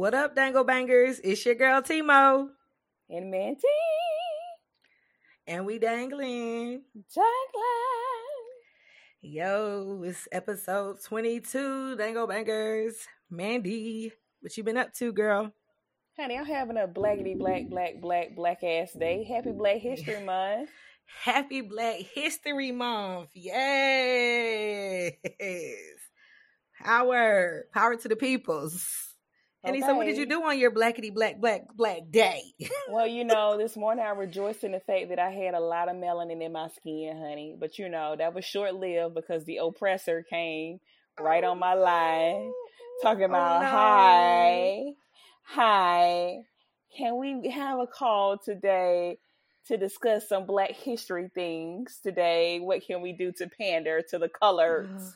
What up, Dangle Bangers? It's your girl Tmo. And Mandy. And we dangling. Dangling. Yo, it's episode 22, Dangle Bangers. Mandy, what you been up to, girl? Honey, I'm having a blackity black, black, black, black ass day. Happy Black History Month. Happy Black History Month. Yes. Power. Power to the peoples. Annie, so what did you do on your blackity black black black day? well, you know, this morning I rejoiced in the fact that I had a lot of melanin in my skin, honey. But you know, that was short lived because the oppressor came right on my line oh, talking oh, about oh, no. hi, hi. Can we have a call today to discuss some black history things today? What can we do to pander to the colors?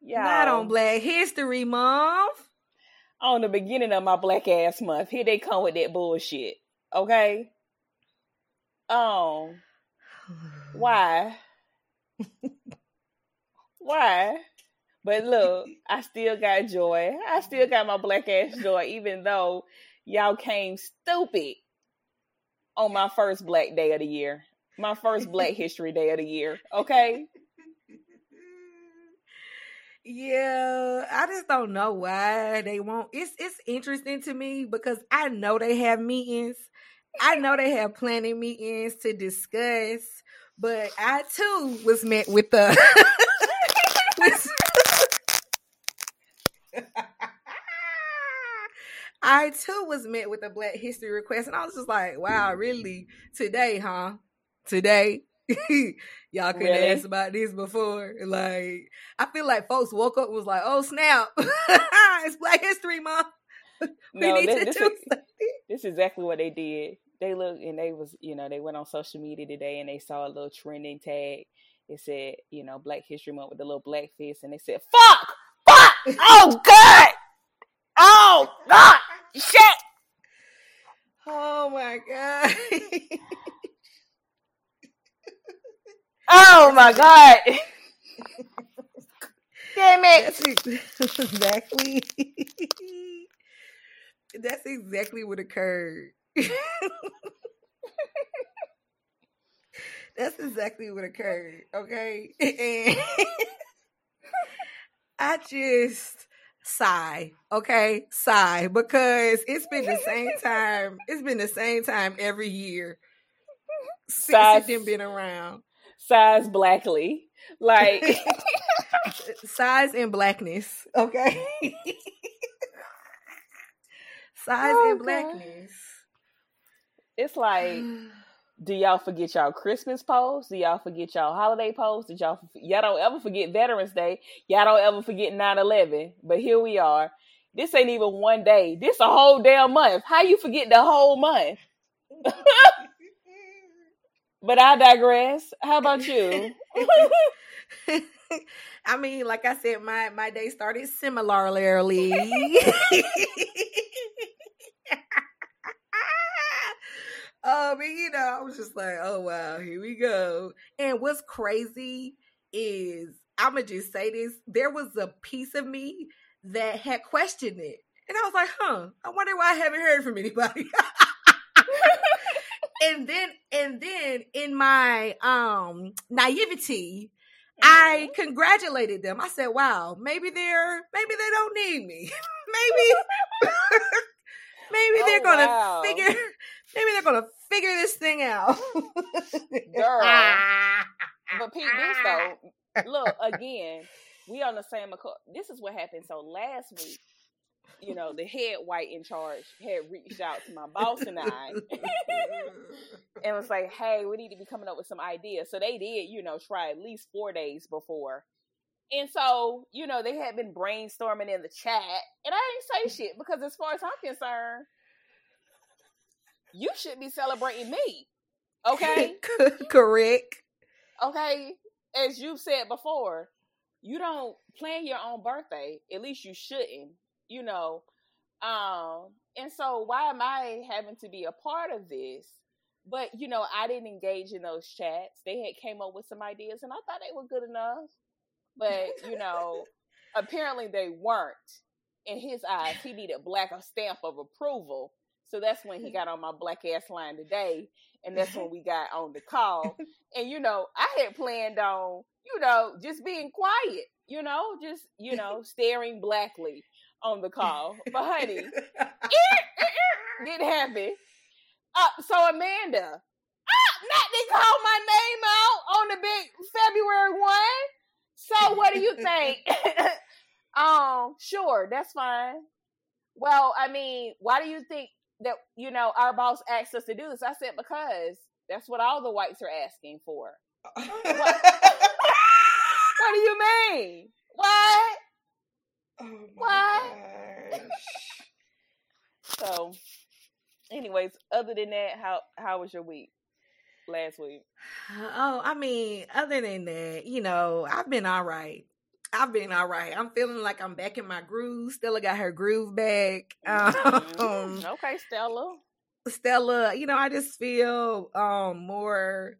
Yeah. Not on Black History Month on the beginning of my black ass month. Here they come with that bullshit. Okay. Um why? why? But look, I still got joy. I still got my black ass joy, even though y'all came stupid on my first black day of the year. My first black history day of the year. Okay. Yeah, I just don't know why they won't. It's it's interesting to me because I know they have meetings. I know they have planning meetings to discuss, but I too was met with the I too was met with a Black History request, and I was just like, "Wow, really? Today, huh? Today? Y'all couldn't really? ask about this before. Like, I feel like folks woke up was like, "Oh snap, it's Black History Month. we no, need this, to this do is, something." This is exactly what they did. They looked and they was, you know, they went on social media today and they saw a little trending tag. It said, you know, Black History Month with a little black face, and they said, "Fuck, fuck, oh god, oh god, shit." Oh my god. Oh my god. Damn it. That's exactly That's exactly what occurred. That's exactly what occurred. Okay. And I just sigh. Okay. Sigh. Because it's been the same time. It's been the same time every year since it's been around size blackly. Like size and blackness. Okay. size oh, and blackness. It's like do y'all forget y'all Christmas posts? Do y'all forget y'all holiday posts? Did y'all y'all don't ever forget Veterans Day? Y'all don't ever forget 9-11. But here we are. This ain't even one day. This a whole damn month. How you forget the whole month? But I digress. How about you? I mean, like I said, my my day started similarly. um, you know, I was just like, oh wow, here we go. And what's crazy is I'ma just say this: there was a piece of me that had questioned it, and I was like, huh, I wonder why I haven't heard from anybody and then and then in my um naivety I mm-hmm. congratulated them. I said, "Wow, maybe they're maybe they don't need me. maybe maybe oh, they're gonna wow. figure maybe they're gonna figure this thing out." Girl, but Pete, this though, look again. We on the same. Accord. This is what happened. So last week, you know, the head white in charge had reached out to my boss and I and was like, hey, we need to be coming up with some ideas. So they did, you know, try at least four days before. And so, you know, they had been brainstorming in the chat, and I didn't say shit because, as far as I'm concerned, you should be celebrating me. Okay? Correct. Okay. As you've said before, you don't plan your own birthday. At least you shouldn't you know. Um, and so why am I having to be a part of this? But you know, I didn't engage in those chats. They had came up with some ideas and I thought they were good enough. But, you know, apparently they weren't. in his eyes, he needed black a stamp of approval. So that's when he got on my black ass line today. And that's when we got on the call. And you know, I had planned on, you know, just being quiet, you know, just, you know, staring blackly on the call. But honey, it didn't happen. Uh, so Amanda, ah, not they call my name out on the big February one. So what do you think? um, sure, that's fine. Well, I mean, why do you think that you know our boss asked us to do this? I said because that's what all the whites are asking for. what, what do you mean? What? Oh what? so, anyways, other than that, how how was your week? Last week. Oh, I mean, other than that, you know, I've been all right. I've been all right. I'm feeling like I'm back in my groove. Stella got her groove back. Mm-hmm. Um, okay, Stella. Stella, you know, I just feel um more,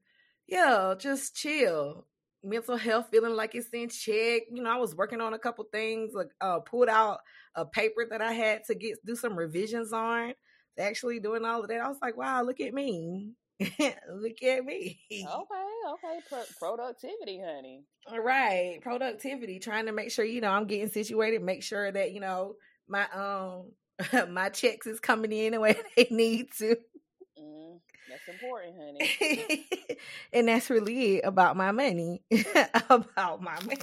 yeah, just chill. Mental health feeling like it's in check. You know, I was working on a couple things, like uh, pulled out a paper that I had to get do some revisions on. Actually, doing all of that, I was like, wow, look at me. look at me. Okay, okay, Pro- productivity, honey. All right, productivity. Trying to make sure you know I'm getting situated. Make sure that you know my um my checks is coming in the way they need to. Mm, that's important, honey. and that's really it about my money. about my money.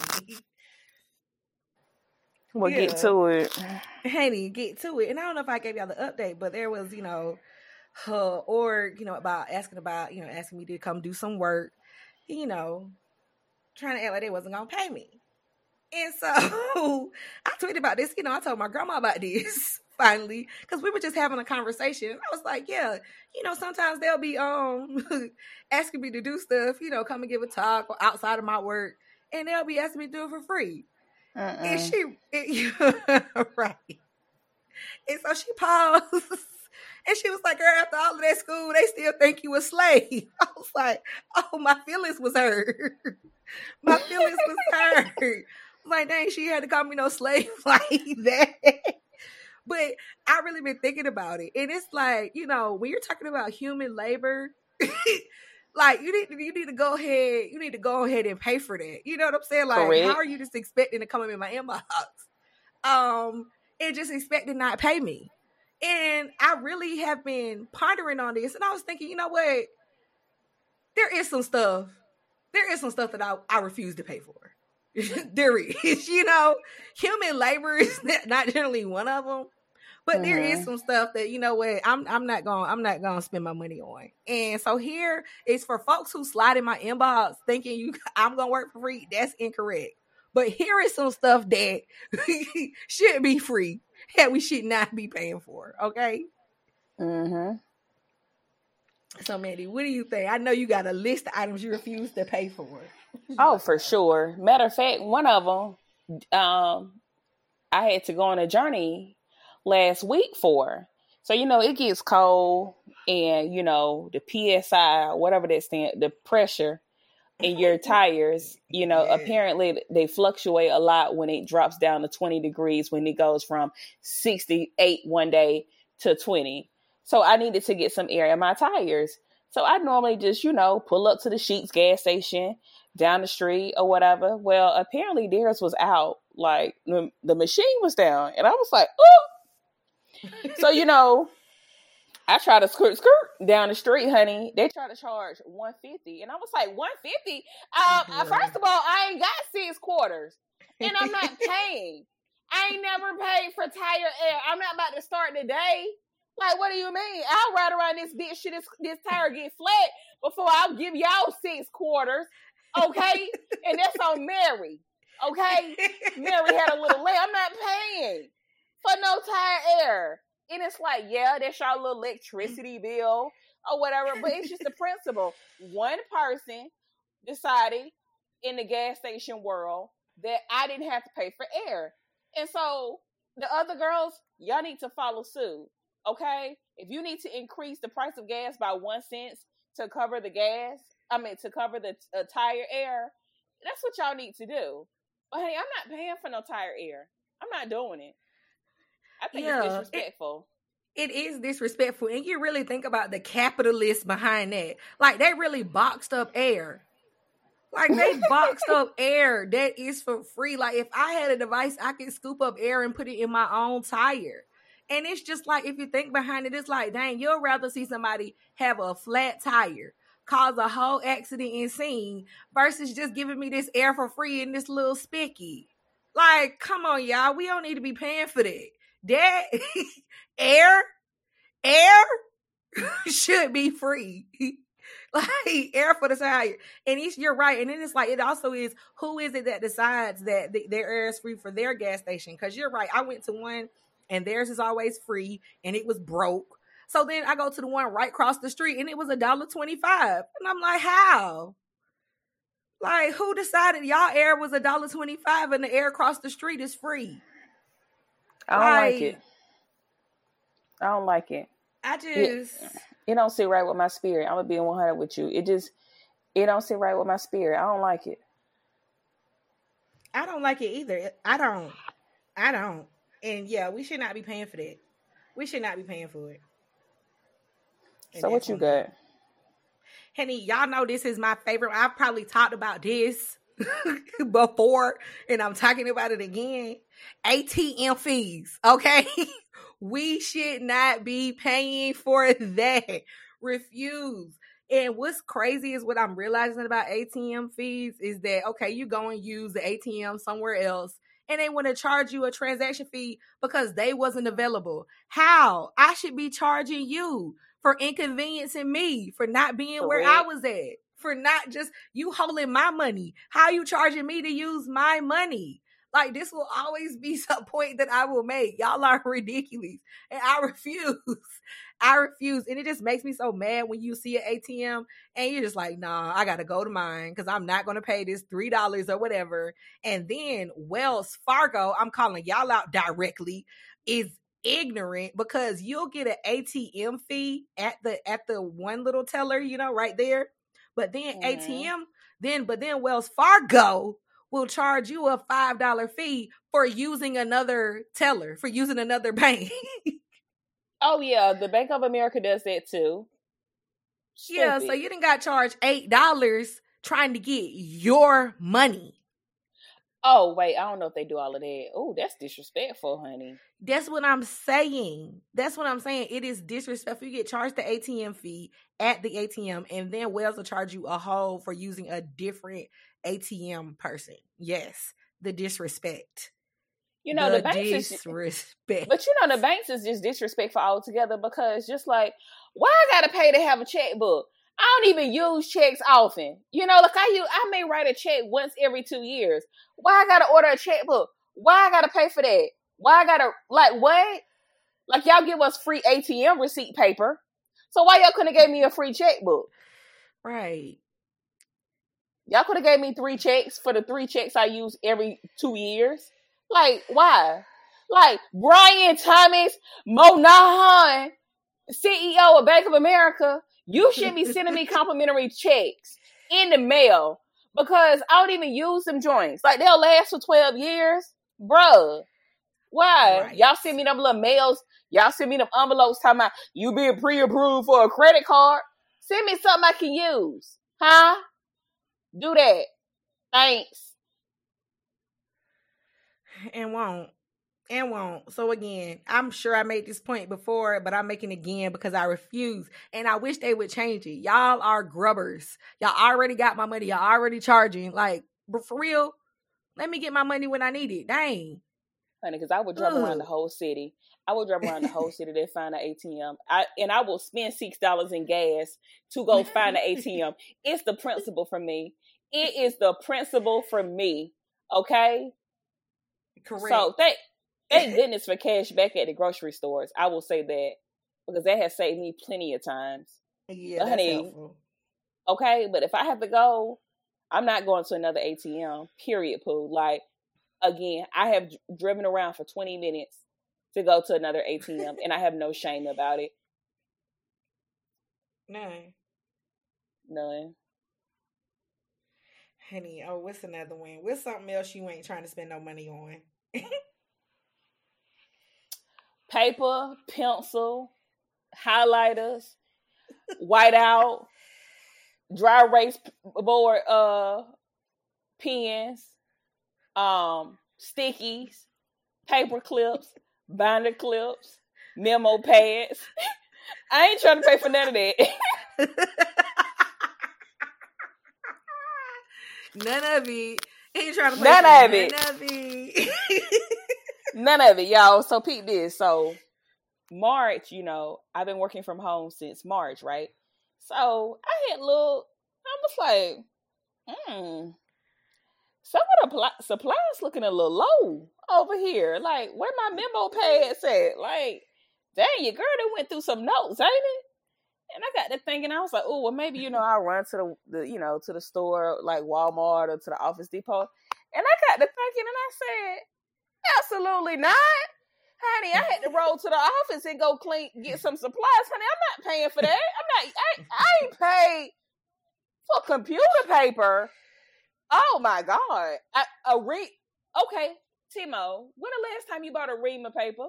We'll yeah. get to it. Honey, get to it. And I don't know if I gave y'all the update, but there was, you know, uh, or you know about asking about you know asking me to come do some work, you know, trying to act like they wasn't gonna pay me. And so I tweeted about this. You know, I told my grandma about this finally because we were just having a conversation. I was like, yeah, you know, sometimes they'll be um asking me to do stuff. You know, come and give a talk or outside of my work, and they'll be asking me to do it for free. Uh-uh. And she, it, right. And so she paused and she was like, girl, after all of that school, they still think you a slave. I was like, oh, my feelings was hurt. my feelings was hurt. Like, dang, she had to call me no slave like that. But I really been thinking about it. And it's like, you know, when you're talking about human labor, like you need to, you need to go ahead, you need to go ahead and pay for that. You know what I'm saying? Like, Correct. how are you just expecting to come in my inbox? Um, and just expecting not pay me. And I really have been pondering on this, and I was thinking, you know what? There is some stuff. There is some stuff that I, I refuse to pay for. there is, you know, human labor is not generally one of them, but mm-hmm. there is mm-hmm. some stuff that you know what I'm I'm not going I'm not going to spend my money on. And so here is for folks who slide in my inbox thinking you I'm going to work for free. That's incorrect. But here is some stuff that should be free that we should not be paying for. Okay. Mm-hmm. So, Mandy, what do you think? I know you got a list of items you refuse to pay for. oh, for sure. Matter of fact, one of them, um, I had to go on a journey last week for. So you know it gets cold, and you know the psi, whatever that stand, the pressure in your tires, you know, yeah. apparently they fluctuate a lot when it drops down to 20 degrees when it goes from 68 one day to 20. So I needed to get some air in my tires. So I normally just, you know, pull up to the Sheetz gas station down the street or whatever. Well, apparently theirs was out. Like the, the machine was down. And I was like, oh. So, you know, I try to skirt skirt down the street, honey. They try to charge one fifty, and I was like, one fifty. Um, first of all, I ain't got six quarters, and I'm not paying. I ain't never paid for tire air. I'm not about to start today. Like, what do you mean? I'll ride around this bitch shit this, this tire get flat before I'll give y'all six quarters. Okay? and that's on Mary. Okay? Mary had a little lay. I'm not paying for no tire air. And it's like, yeah, that's your little electricity bill or whatever, but it's just the principle. One person decided in the gas station world that I didn't have to pay for air. And so the other girls, y'all need to follow suit. Okay? If you need to increase the price of gas by one cent to cover the gas, I mean, to cover the uh, tire air, that's what y'all need to do. But hey, I'm not paying for no tire air. I'm not doing it. I think yeah, it's disrespectful. It, it is disrespectful. And you really think about the capitalists behind that. Like they really boxed up air. Like they boxed up air that is for free. Like if I had a device, I could scoop up air and put it in my own tire. And it's just like if you think behind it, it's like, dang, you'll rather see somebody have a flat tire, cause a whole accident and scene, versus just giving me this air for free in this little spicky. Like, come on, y'all. We don't need to be paying for that. That air, air should be free. like air for the tire. And you're right. And then it's like it also is who is it that decides that the, their air is free for their gas station? Because you're right. I went to one and theirs is always free and it was broke. So then I go to the one right across the street and it was a dollar twenty five. And I'm like, how? Like, who decided y'all air was a dollar twenty five and the air across the street is free? I don't like, like it. I don't like it. I just it, it don't sit right with my spirit. I'm gonna be in 100 with you. It just it don't sit right with my spirit. I don't like it. I don't like it either. I don't. I don't. And yeah, we should not be paying for that. We should not be paying for it. And so what you got? Honey, y'all know this is my favorite. I've probably talked about this before, and I'm talking about it again. ATM fees, okay? we should not be paying for that. Refuse. And what's crazy is what I'm realizing about ATM fees is that okay, you go and use the ATM somewhere else and they want to charge you a transaction fee because they wasn't available. How? I should be charging you for inconveniencing me for not being where I was at, for not just you holding my money. How you charging me to use my money? Like this will always be a point that I will make. Y'all are ridiculous. And I refuse. I refuse. And it just makes me so mad when you see an ATM and you're just like, nah, I gotta go to mine because I'm not gonna pay this three dollars or whatever. And then Wells Fargo, I'm calling y'all out directly, is ignorant because you'll get an ATM fee at the at the one little teller, you know, right there. But then mm-hmm. ATM, then but then Wells Fargo will charge you a five dollar fee for using another teller, for using another bank. oh yeah, the Bank of America does that too. Stupid. Yeah, so you didn't got charged eight dollars trying to get your money. Oh wait, I don't know if they do all of that. Oh, that's disrespectful, honey. That's what I'm saying. That's what I'm saying. It is disrespectful. You get charged the ATM fee at the ATM, and then Wells will charge you a whole for using a different ATM person. Yes, the disrespect. You know, the, the banks disrespect. Is, but you know, the banks is just disrespectful altogether because just like, why I gotta pay to have a checkbook? I don't even use checks often. You know, like I use, I may write a check once every two years. Why I gotta order a checkbook? Why I gotta pay for that? Why I gotta like what? Like y'all give us free ATM receipt paper. So why y'all couldn't have gave me a free checkbook? Right. Y'all could have gave me three checks for the three checks I use every two years. Like, why? Like Brian Thomas Moynihan, CEO of Bank of America, you should be sending me complimentary checks in the mail because I don't even use them joints. Like they'll last for 12 years. Bruh. Why? Right. Y'all send me them little mails. Y'all send me them envelopes talking about you being pre-approved for a credit card. Send me something I can use. Huh? Do that. Thanks. And won't. And won't. So again, I'm sure I made this point before, but I'm making it again because I refuse. And I wish they would change it. Y'all are grubbers. Y'all already got my money. Y'all already charging. Like, but for real, let me get my money when I need it. Dang. Honey, because I would drive Ugh. around the whole city. I would drive around the whole city to find an ATM. I and I will spend six dollars in gas to go find an ATM. It's the principle for me. It is the principle for me. Okay. Correct. So thank thank goodness for cash back at the grocery stores. I will say that because that has saved me plenty of times. Yeah, honey. Helpful. Okay, but if I have to go, I'm not going to another ATM. Period. Pooh. Like again, I have driven around for 20 minutes to go to another ATM, and I have no shame about it. None. None. Honey, oh, what's another one? What's something else you ain't trying to spend no money on? paper, pencil, highlighters, whiteout, dry erase board uh pens, um, stickies, paper clips, binder clips, memo pads. I ain't trying to pay for none of that. none of it. Ain't trying to pay none for of it. None of it. none of it, y'all. So peep this. So March, you know, I've been working from home since March, right? So I had look. I was like, hmm, some of the pl- supplies looking a little low over here. Like, where my memo pads at? Like, dang, your girl done went through some notes, ain't it? And I got to thinking, I was like, oh, well, maybe you know, I'll run to the, the, you know, to the store like Walmart or to the Office Depot. And I got to thinking, and I said, absolutely not honey, I had to roll to the office and go clean, get some supplies, honey. I'm not paying for that. I'm not. I, I ain't paid for computer paper. Oh my god, I, a re. Okay, Tmo, when the last time you bought a ream of paper?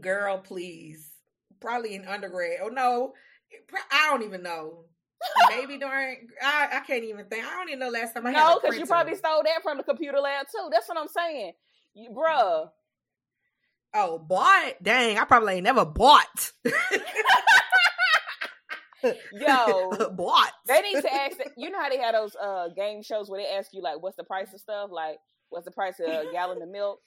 Girl, please. Probably in undergrad. Oh no, I don't even know. Maybe during I, I can't even think. I don't even know last time I had no, because you probably stole that from the computer lab too. That's what I'm saying, you, bruh. Oh, bought? Dang, I probably ain't never bought. Yo, bought. They need to ask. You know how they have those uh game shows where they ask you like, "What's the price of stuff?" Like, "What's the price of a gallon of milk?"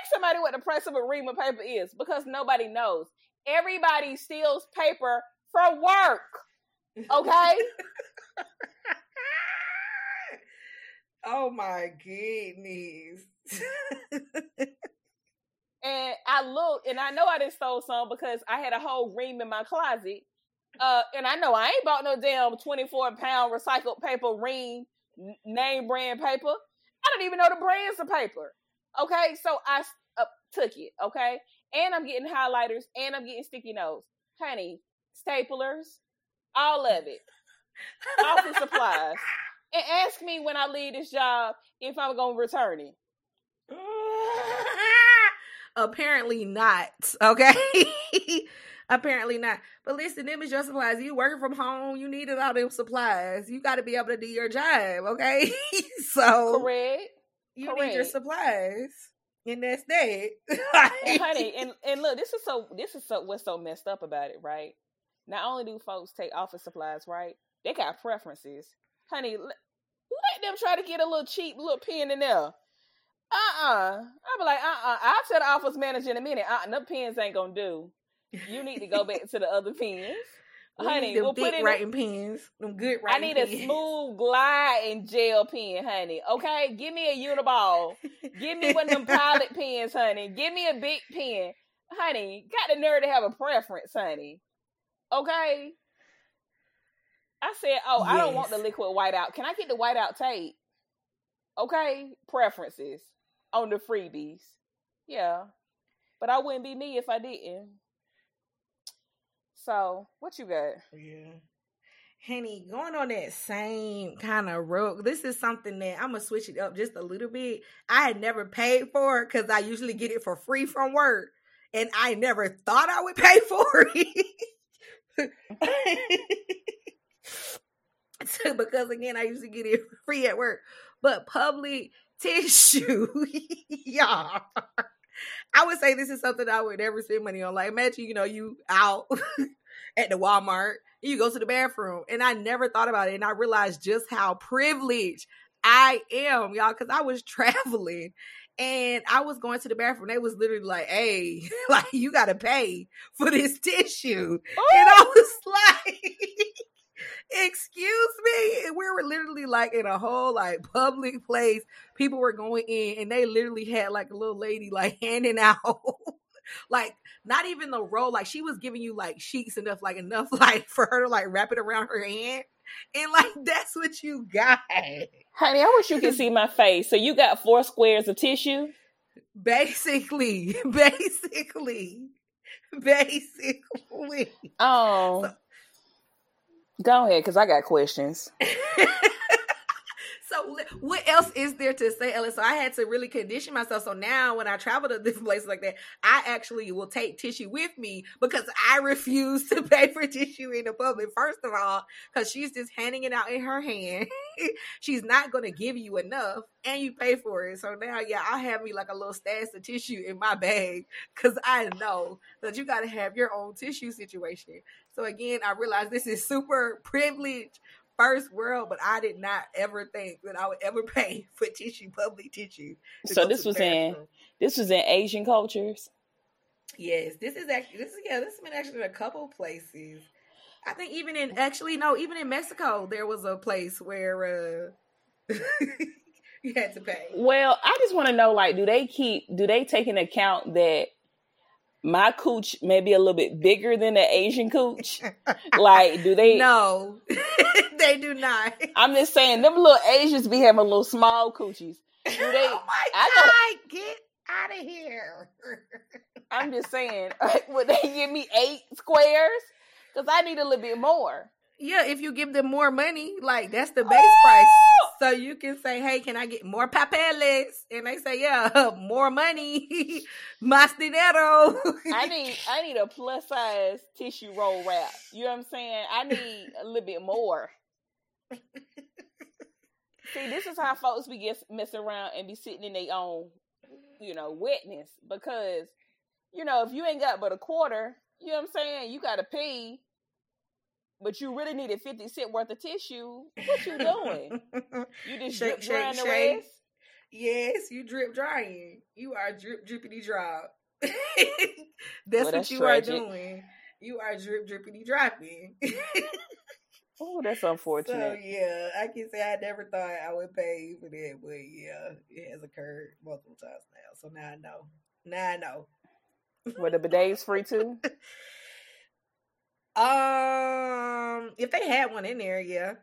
Ask somebody what the price of a ream of paper is because nobody knows. Everybody steals paper for work. Okay. Oh my goodness. and I looked, and I know I didn't stole some because I had a whole ream in my closet. Uh, and I know I ain't bought no damn twenty four pound recycled paper ream name brand paper. I don't even know the brands of paper. Okay, so I uh, took it. Okay, and I'm getting highlighters, and I'm getting sticky notes, honey, staplers, all of it, office supplies, and ask me when I leave this job if I'm gonna return it. Apparently not. Okay. Apparently not. But listen, them is your supplies. You working from home, you needed all them supplies. You got to be able to do your job, okay? so correct. You correct. need your supplies, and that's that. and honey, and and look, this is so this is so what's so messed up about it, right? Not only do folks take office supplies, right? They got preferences, honey. Let, them try to get a little cheap little pen in there uh-uh. I'll be like, uh-uh. I'll tell the office manager in a minute, uh-uh, the pens ain't gonna do. You need to go back to the other pens. We honey, we'll put in writing pens. Them good writing I need pens. a smooth glide and gel pen, honey. Okay? Give me a uniball. Give me one of them pilot pens, honey. Give me a big pen. Honey, got the nerve to have a preference, honey. Okay? I said, oh, yes. I don't want the liquid whiteout. Can I get the whiteout tape? Okay? Preferences on the freebies. Yeah. But I wouldn't be me if I didn't. So, what you got? Yeah. Henny, going on that same kind of road, this is something that I'm gonna switch it up just a little bit. I had never paid for it because I usually get it for free from work, and I never thought I would pay for it. so, because again, I usually get it free at work, but public tissue. y'all. I would say this is something I would never spend money on. Like imagine, you know, you out at the Walmart, you go to the bathroom, and I never thought about it, and I realized just how privileged I am, y'all, because I was traveling and I was going to the bathroom. They was literally like, "Hey, like you got to pay for this tissue," Ooh. and I oh! was like excuse me? And we were literally like in a whole like public place. People were going in and they literally had like a little lady like handing out like not even the roll like she was giving you like sheets enough like enough like for her to like wrap it around her hand. And like that's what you got. Honey i wish you could see my face. So you got four squares of tissue? Basically basically basically. Oh. So, Go ahead, because I got questions. so what else is there to say, Ella? So I had to really condition myself. So now when I travel to different places like that, I actually will take tissue with me because I refuse to pay for tissue in the public. First of all, because she's just handing it out in her hand. she's not going to give you enough and you pay for it. So now, yeah, I have me like a little stash of tissue in my bag because I know that you got to have your own tissue situation. So again, I realize this is super privileged first world, but I did not ever think that I would ever pay for tissue, public tissue. So this was in this was in Asian cultures. Yes, this is actually this is yeah this has been actually in a couple places. I think even in actually no even in Mexico there was a place where uh you had to pay. Well, I just want to know like do they keep do they take into account that my cooch may be a little bit bigger than the Asian cooch. like, do they? No, they do not. I'm just saying, them little Asians be having little small coochies. Do they? oh my I god! Get out of here! I'm just saying, would they give me eight squares? Because I need a little bit more. Yeah, if you give them more money, like that's the base price. So you can say, "Hey, can I get more papeles?" And they say, "Yeah, more money, más dinero." I need I need a plus size tissue roll wrap. You know what I'm saying? I need a little bit more. See, this is how folks be get mess around and be sitting in their own, you know, wetness because, you know, if you ain't got but a quarter, you know what I'm saying? You got to pee but you really needed 50 cent worth of tissue. What you doing? you just shake, drip drying shake, the shake. rest? Yes, you drip drying. You are drip drippity drop. that's, well, that's, what you tragic. are doing. You are drip drippity dropping. oh, that's unfortunate. So yeah, I can say I never thought I would pay for that, but yeah, it has occurred multiple times now. So now I know. Now I know. Were the bidets free too? Um, if they had one in there, yeah.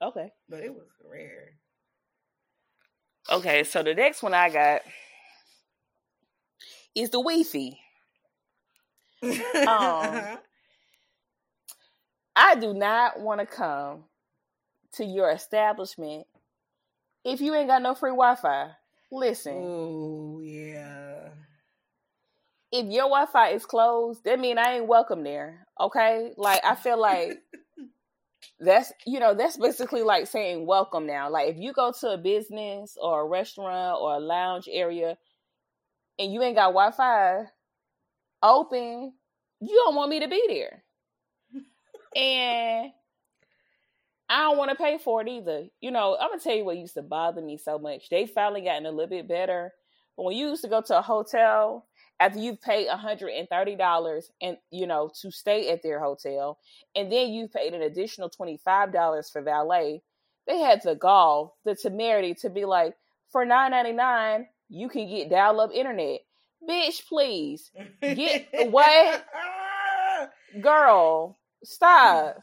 Okay. But it was rare. Okay, so the next one I got is the Wi-Fi. um, I do not want to come to your establishment if you ain't got no free Wi-Fi. Listen. Oh yeah if your Wi-Fi is closed, that mean I ain't welcome there. Okay, like I feel like that's you know that's basically like saying welcome now. Like if you go to a business or a restaurant or a lounge area and you ain't got Wi-Fi open, you don't want me to be there, and I don't want to pay for it either. You know, I'm gonna tell you what used to bother me so much. They finally gotten a little bit better. But when you used to go to a hotel after you've paid $130 and you know to stay at their hotel and then you've paid an additional $25 for valet they had the gall the temerity to be like for $9.99 you can get dial-up internet. Bitch please get away girl stop.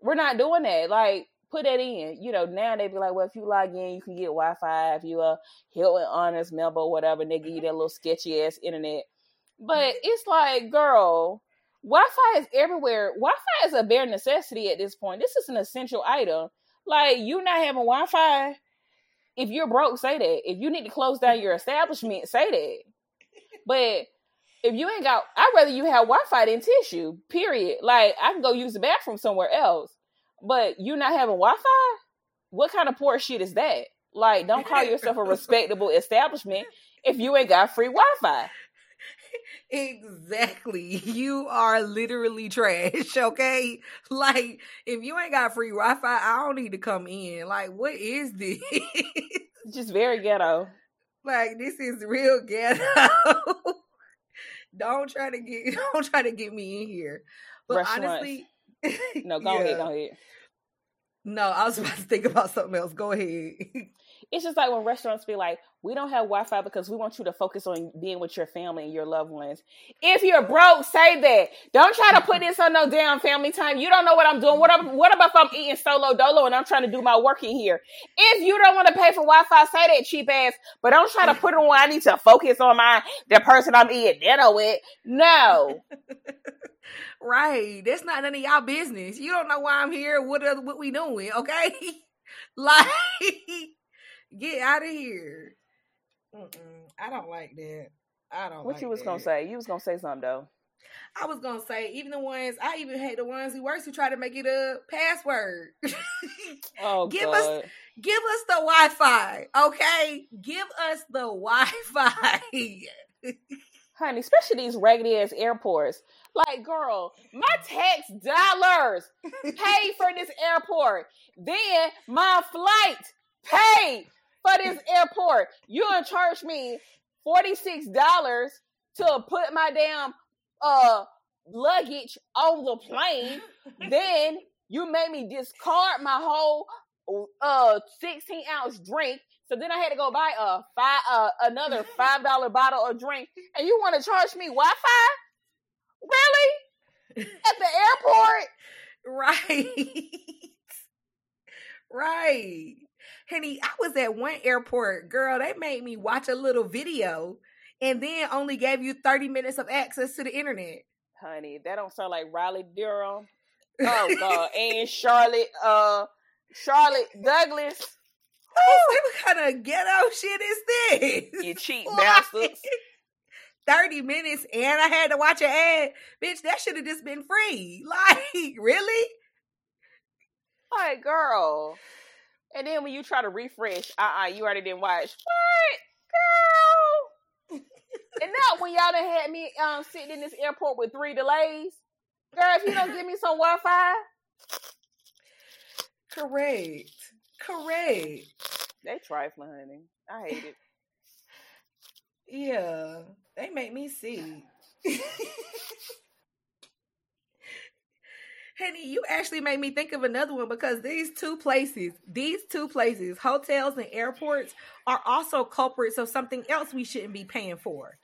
We're not doing that. Like put that in. You know, now they be like, well, if you log in, you can get Wi Fi. If you uh, a Hilton Honors member whatever, they give you that little sketchy ass internet. But mm-hmm. it's like, girl, Wi Fi is everywhere. Wi Fi is a bare necessity at this point. This is an essential item. Like, you not having Wi Fi, if you're broke, say that. If you need to close down your establishment, say that. But if you ain't got, I'd rather you have Wi Fi than tissue, period. Like, I can go use the bathroom somewhere else. But you not having Wi Fi? What kind of poor shit is that? Like, don't call yourself a respectable establishment if you ain't got free Wi Fi. Exactly. You are literally trash, okay? Like, if you ain't got free Wi Fi, I don't need to come in. Like, what is this? Just very ghetto. Like, this is real ghetto. don't try to get don't try to get me in here. But honestly, no, go yeah. ahead, go ahead. No, I was about to think about something else. Go ahead. it's just like when restaurants be like, we don't have Wi Fi because we want you to focus on being with your family and your loved ones. If you're broke, say that. Don't try to put this on no damn family time. You don't know what I'm doing. What, I'm, what about if I'm eating solo dolo and I'm trying to do my work in here? If you don't want to pay for Wi Fi, say that cheap ass, but don't try to put it on I need to focus on my the person I'm eating dinner with. No. right. That's not none of y'all business. You don't know why I'm here. What, are, what we doing, okay? Like, get out of here. Mm-mm, I don't like that. I don't. What like you was that. gonna say? You was gonna say something though. I was gonna say even the ones I even hate the ones who worse who try to make it a password. Oh, Give us- Give us the Wi-Fi, okay? Give us the Wi-Fi. honey, especially these raggedy ass airports. Like, girl, my tax dollars paid for this airport. Then my flight paid for this airport. You gonna charge me forty six dollars to put my damn uh luggage on the plane. then you made me discard my whole uh 16 ounce drink. So then I had to go buy a five uh another five dollar bottle of drink, and you want to charge me Wi-Fi? Really? At the airport? right. right. Honey, I was at one airport, girl. They made me watch a little video and then only gave you 30 minutes of access to the internet. Honey, that don't sound like Raleigh Durham. Oh God, and Charlotte, uh, Charlotte Douglas. what kind of ghetto shit is this? You cheap bastards. 30 minutes and I had to watch an ad. Bitch, that should have just been free. Like, really? Like, girl. And then when you try to refresh, uh uh you already didn't watch. What? Girl. and now when y'all done had me um sitting in this airport with three delays. Girl, if you don't give me some Wi Fi, Correct. Correct. they trifling, honey. I hate it. Yeah, they make me sick. Honey, you actually made me think of another one because these two places, these two places, hotels and airports, are also culprits of something else we shouldn't be paying for.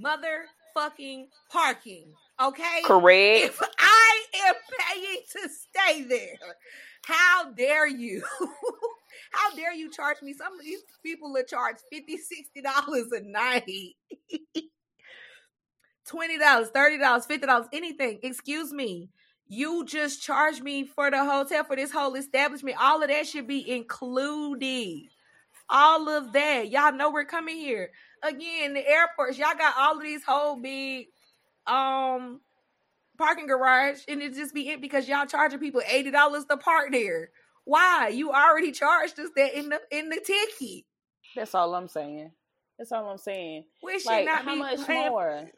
Motherfucking parking. Okay? Correct. If I am paying to stay there, how dare you? how dare you charge me? Some of these people are charged $50, $60 a night. $20, $30, $50, anything. Excuse me. You just charge me for the hotel for this whole establishment. All of that should be included. All of that. Y'all know we're coming here. Again, the airports, y'all got all of these whole big um parking garage and it just be empty because y'all charging people eighty dollars to park there. Why? You already charged us that in the in the ticket. That's all I'm saying. That's all I'm saying. We should Like, not how be much more?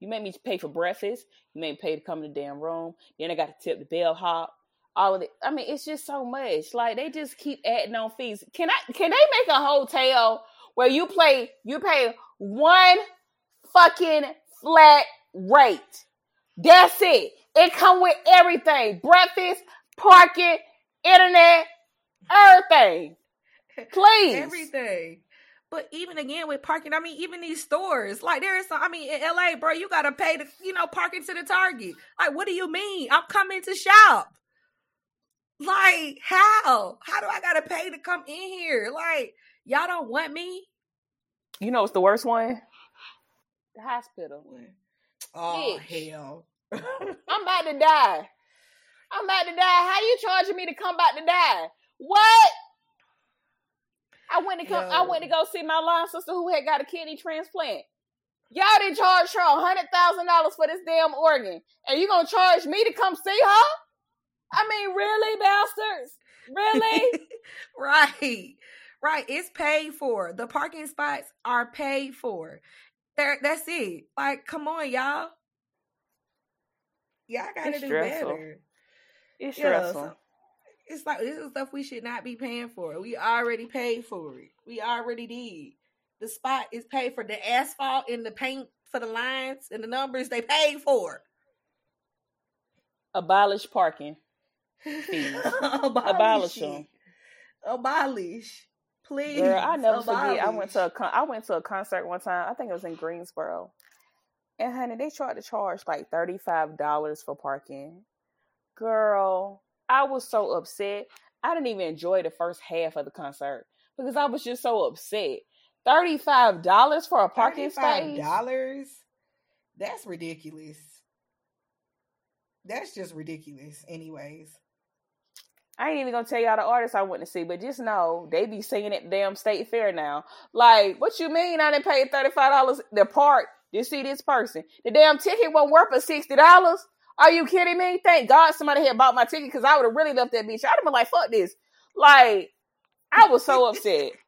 You made me pay for breakfast. You made me pay to come to the damn room. Then I got to tip the bellhop. All of it. I mean, it's just so much. Like they just keep adding on fees. Can I? Can they make a hotel where you play? You pay one fucking flat rate. That's it. It come with everything: breakfast, parking, internet, everything. Please. everything. But even again with parking, I mean, even these stores, like there is some. I mean, in LA, bro, you gotta pay to you know park into the Target. Like, what do you mean? I'm coming to shop. Like, how? How do I gotta pay to come in here? Like, y'all don't want me? You know what's the worst one? The hospital. Oh Bitch. hell! I'm about to die. I'm about to die. How you charging me to come back to die? What? I went to come, I went to go see my line sister who had got a kidney transplant. Y'all didn't charge her a hundred thousand dollars for this damn organ, and you gonna charge me to come see her? I mean, really, bastards? Really? right, right. It's paid for. The parking spots are paid for. There, that's it. Like, come on, y'all. Y'all gotta It's do stressful. better. it's Yeah, stressful. so- It's like this is stuff we should not be paying for. We already paid for it. We already did. The spot is paid for. The asphalt and the paint for the lines and the numbers they paid for. Abolish parking. Fees. Abolish them. Abolish. Please. Girl, I never forget. I went to a con- I went to a concert one time. I think it was in Greensboro, and honey, they tried to charge like thirty five dollars for parking. Girl, I was so upset. I didn't even enjoy the first half of the concert because I was just so upset. Thirty five dollars for a parking space. dollars. That's ridiculous. That's just ridiculous, anyways. I ain't even gonna tell y'all the artists I went to see, but just know they be singing at the damn state fair now. Like, what you mean I didn't pay thirty five dollars the part to see this person? The damn ticket wasn't worth for sixty dollars. Are you kidding me? Thank God somebody had bought my ticket because I would have really left that bitch. I'd have been like, fuck this. Like, I was so upset.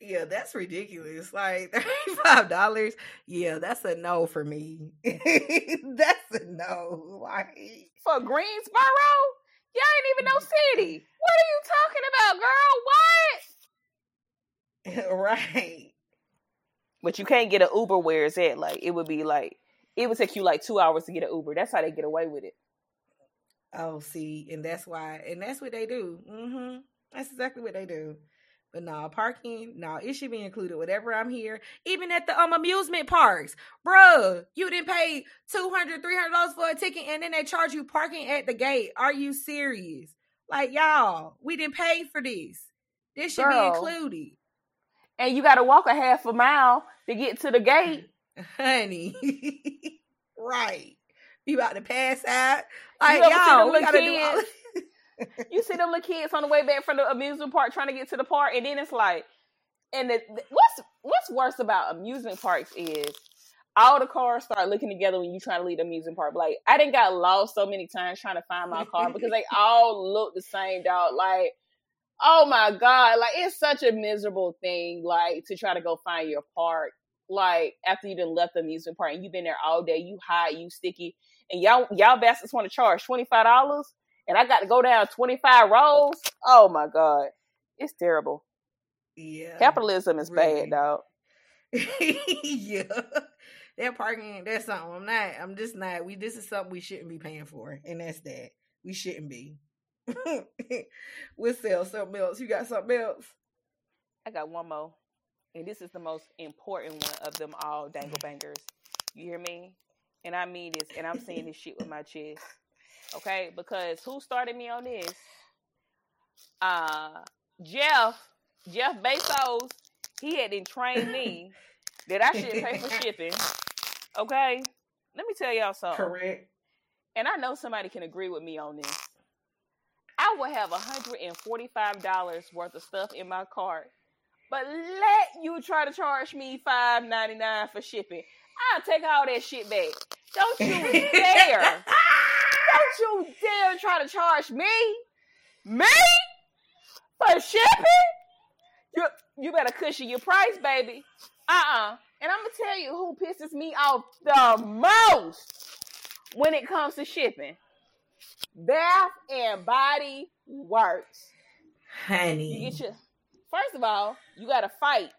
Yeah, that's ridiculous. Like thirty-five dollars. Yeah, that's a no for me. that's a no. Like for Greensboro, y'all ain't even no city. What are you talking about, girl? What? right. But you can't get an Uber where it's at. Like it would be like it would take you like two hours to get an Uber. That's how they get away with it. Oh, see, and that's why, and that's what they do. Mm-hmm. That's exactly what they do. But no, parking, no, it should be included. Whatever I'm here, even at the um amusement parks, bruh, you didn't pay 200 dollars for a ticket, and then they charge you parking at the gate. Are you serious? Like y'all, we didn't pay for this. This should Girl. be included. And you got to walk a half a mile to get to the gate, honey. right, you about to pass out? Like you y'all, we gotta do all you see them little kids on the way back from the amusement park trying to get to the park, and then it's like, and the, the, what's what's worse about amusement parks is all the cars start looking together when you try to leave the amusement park. Like I didn't got lost so many times trying to find my car because they all look the same, dog. Like, oh my god, like it's such a miserable thing, like to try to go find your park. Like after you done left the amusement park and you've been there all day, you hot, you sticky, and y'all y'all bastards want to charge twenty five dollars and I got to go down 25 rows. Oh my God. It's terrible. Yeah. Capitalism is really. bad, dog. yeah. That parking, that's something. I'm not, I'm just not. We this is something we shouldn't be paying for. And that's that. We shouldn't be. we'll sell something else. You got something else? I got one more. And this is the most important one of them all, dangle bangers. You hear me? And I mean this, and I'm saying this shit with my chest okay? Because who started me on this? Uh, Jeff, Jeff Bezos, he had to train me that I should pay for shipping. Okay, let me tell y'all something. Correct. And I know somebody can agree with me on this. I will have $145 worth of stuff in my cart, but let you try to charge me $5.99 for shipping. I'll take all that shit back. Don't you dare don't you dare try to charge me, me, for shipping. You you better cushion your price, baby. Uh-uh. And I'm gonna tell you who pisses me off the most when it comes to shipping. Bath and Body Works. Honey. You get your first of all, you gotta fight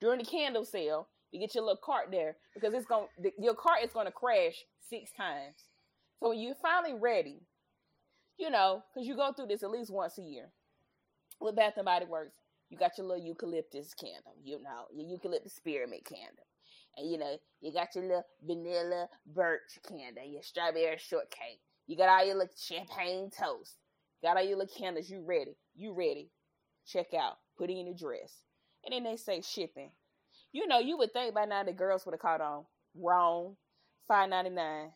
during the candle sale to get your little cart there because it's going your cart is gonna crash six times. So when you're finally ready, you know, because you go through this at least once a year with Bath and Body Works, you got your little eucalyptus candle, you know, your eucalyptus spearmint candle. And you know, you got your little vanilla birch candle, your strawberry shortcake. You got all your little champagne toast. Got all your little candles. You ready? You ready? Check out. Put in your dress. And then they say shipping. You know, you would think by now the girls would have caught on. Wrong. Five ninety nine.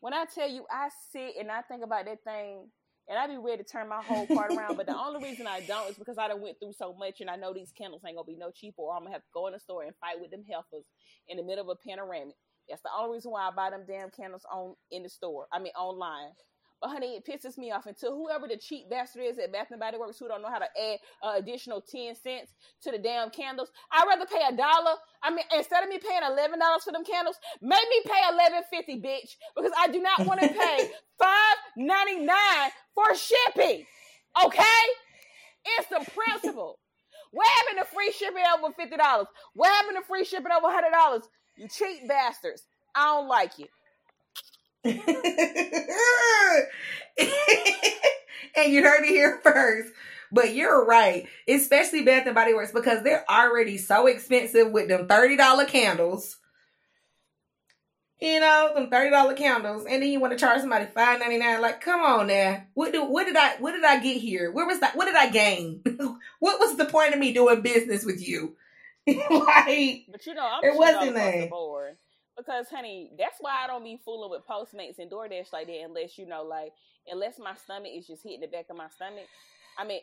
When I tell you, I sit and I think about that thing, and I be ready to turn my whole part around. but the only reason I don't is because I done went through so much, and I know these candles ain't gonna be no cheaper, or I'm gonna have to go in the store and fight with them helpers in the middle of a panoramic. That's the only reason why I buy them damn candles on in the store. I mean online. But honey, it pisses me off until whoever the cheap bastard is at Bath and Body Works who don't know how to add uh, additional ten cents to the damn candles. I'd rather pay a dollar. I mean, instead of me paying eleven dollars for them candles, make me pay eleven fifty, bitch, because I do not want to pay five ninety nine for shipping. Okay, it's the principle. What happened to free shipping over fifty dollars? What happened to free shipping over hundred dollars? You cheap bastards. I don't like you. and you heard it here first. But you're right, especially Bath and Body Works because they're already so expensive with them thirty dollar candles. You know, them thirty dollar candles, and then you want to charge somebody five ninety nine. Like, come on now. What do what did I what did I get here? Where was that? What did I gain? what was the point of me doing business with you? like, but you know, I'm it wasn't that. Because, honey, that's why I don't be fooling with Postmates and DoorDash like that unless, you know, like, unless my stomach is just hitting the back of my stomach. I mean,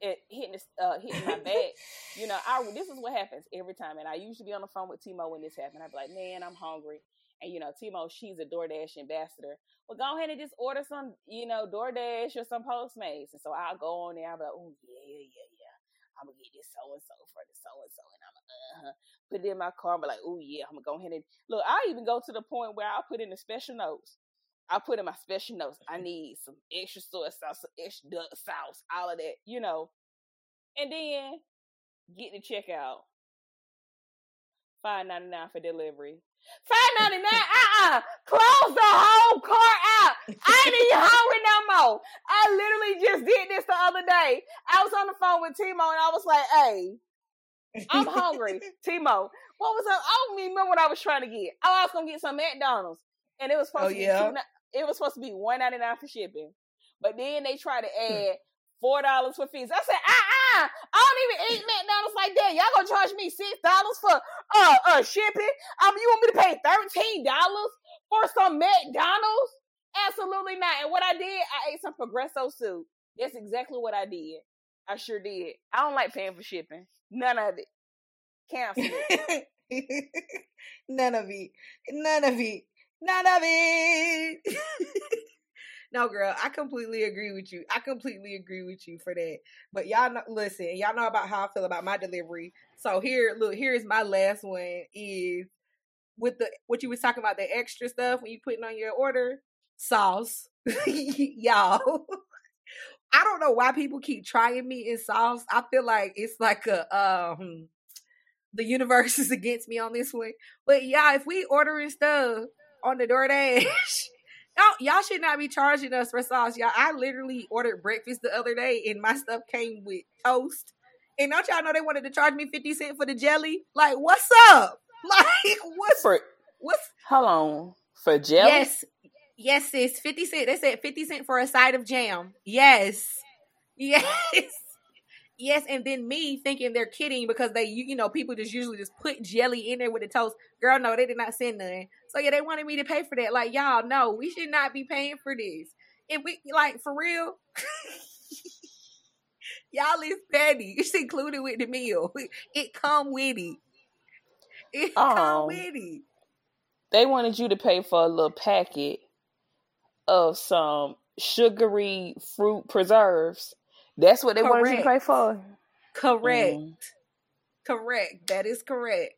it hitting this, uh, hitting my back. You know, I this is what happens every time, and I usually be on the phone with Tmo when this happens. I'd be like, man, I'm hungry, and you know, Tmo, she's a DoorDash ambassador. Well, go ahead and just order some, you know, DoorDash or some Postmates, and so I'll go on there. I'll be like, oh yeah, yeah, yeah, yeah. I'm gonna get this so and so for the so and so, and I'm uh put it in my car. But like, oh yeah, I'm gonna go ahead and look. I even go to the point where I'll put in the special notes. I put in my special notes. I need some extra soy sauce, some extra duck sauce, all of that, you know. And then get the checkout. Five ninety nine for delivery. Five ninety nine. Uh uh Close the whole cart out. I ain't even hungry no more. I literally just did this the other day. I was on the phone with Tmo and I was like, "Hey, I'm hungry." Tmo, what was up? I don't even remember what I was trying to get. Oh, I was gonna get some McDonald's, and it was supposed Oh, to be yeah? two, it was supposed to be one ninety nine for shipping. But then they tried to Hmm. add four dollars for fees. I said, uh uh I don't even eat McDonald's like that. Y'all gonna charge me six dollars for uh uh shipping? Um, you want me to pay thirteen dollars for some McDonald's? Absolutely not. And what I did, I ate some Progresso soup. That's exactly what I did. I sure did. I don't like paying for shipping. None of it. Cancel. None of it. None of it. None of it. no, girl, I completely agree with you. I completely agree with you for that. But y'all know, listen, y'all know about how I feel about my delivery. So here, look, here's my last one is with the what you was talking about the extra stuff when you putting on your order sauce, y'all. I don't know why people keep trying me in sauce. I feel like it's like a um the universe is against me on this one. But yeah, if we ordering stuff on the DoorDash, y'all, y'all should not be charging us for sauce. Y'all, I literally ordered breakfast the other day and my stuff came with toast. And don't y'all know they wanted to charge me 50 cents for the jelly? Like, what's up? Like, what's For what's hold on. For jelly? Yes. Yes, sis. 50 cent. They said 50 cent for a side of jam. Yes. Yes. Yes, and then me thinking they're kidding because they, you, you know, people just usually just put jelly in there with the toast. Girl, no, they did not send none. So yeah, they wanted me to pay for that. Like y'all, no, we should not be paying for this. If we like for real, y'all is petty. It's included with the meal. It come with it. It Oh. come um, with it. They wanted you to pay for a little packet of some sugary fruit preserves. That's what they wanted you to pay for. Correct. Mm. Correct. That is correct.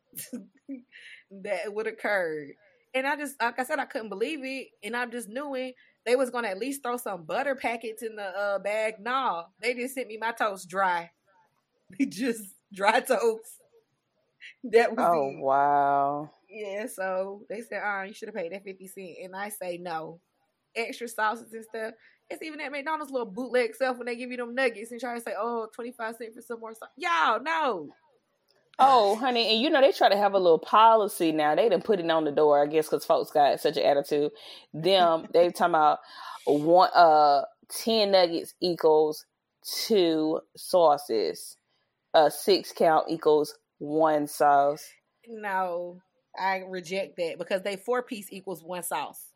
that would occur. And I just, like I said, I couldn't believe it. And I just knew it. They was gonna at least throw some butter packets in the uh, bag. No, they just sent me my toast dry. just dry toast. That was Oh it. wow. Yeah. So they said, "Ah, you should have paid that fifty cent," and I say no. Extra sauces and stuff. It's even at McDonald's little bootleg stuff when they give you them nuggets and try to say, "Oh, 25 cent for some more sauce." Y'all, no. Oh, honey, and you know they try to have a little policy now. They done put it on the door, I guess, because folks got such an attitude. Them, they talking about one, uh, ten nuggets equals two sauces. A six count equals one sauce. No, I reject that because they four piece equals one sauce.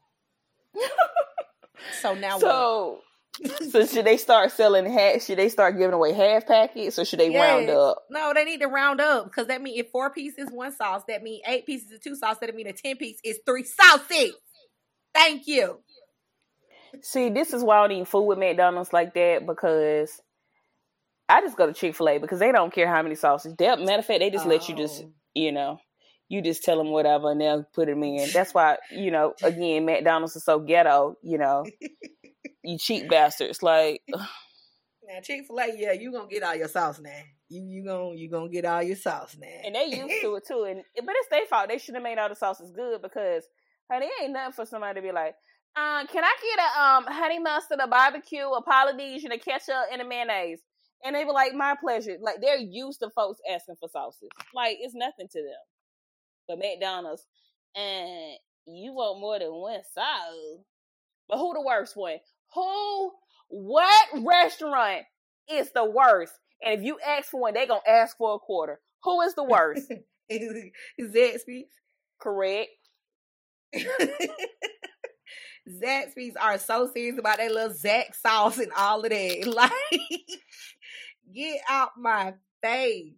So now So, so should they start selling half? Should they start giving away half packets, or should they round up? No, they need to round up because that mean if four pieces one sauce, that mean eight pieces of two sauce. That mean a ten piece is three sauces. Thank you. See, this is why I don't eat food with McDonald's like that because I just go to Chick Fil A because they don't care how many sauces. They, matter of fact, they just let you just, Oh. you know, you just tell them whatever and they'll put them in. That's why, you know, again, McDonald's is so ghetto. You know, you cheap bastards. Like, Now Chick Fil A, yeah, you gonna get all your sauce now. You you gonna you gonna get all your sauce now. and they used to it too. And but it's their fault. They should have made all the sauces good because honey, it ain't nothing for somebody to be like, uh, can I get a um honey mustard, a barbecue, a Polynesian, a ketchup, and a mayonnaise? And they were like, my pleasure. Like they're used to folks asking for sauces. Like it's nothing to them. But McDonald's, and you want more than one sauce. But who the worst one? Who? What restaurant is the worst? And if you ask for one, they gonna ask for a quarter. Who is the worst? Zaxby's? Correct. Zaxby's are so serious about that little Zax sauce and all of that. Like, get out my face.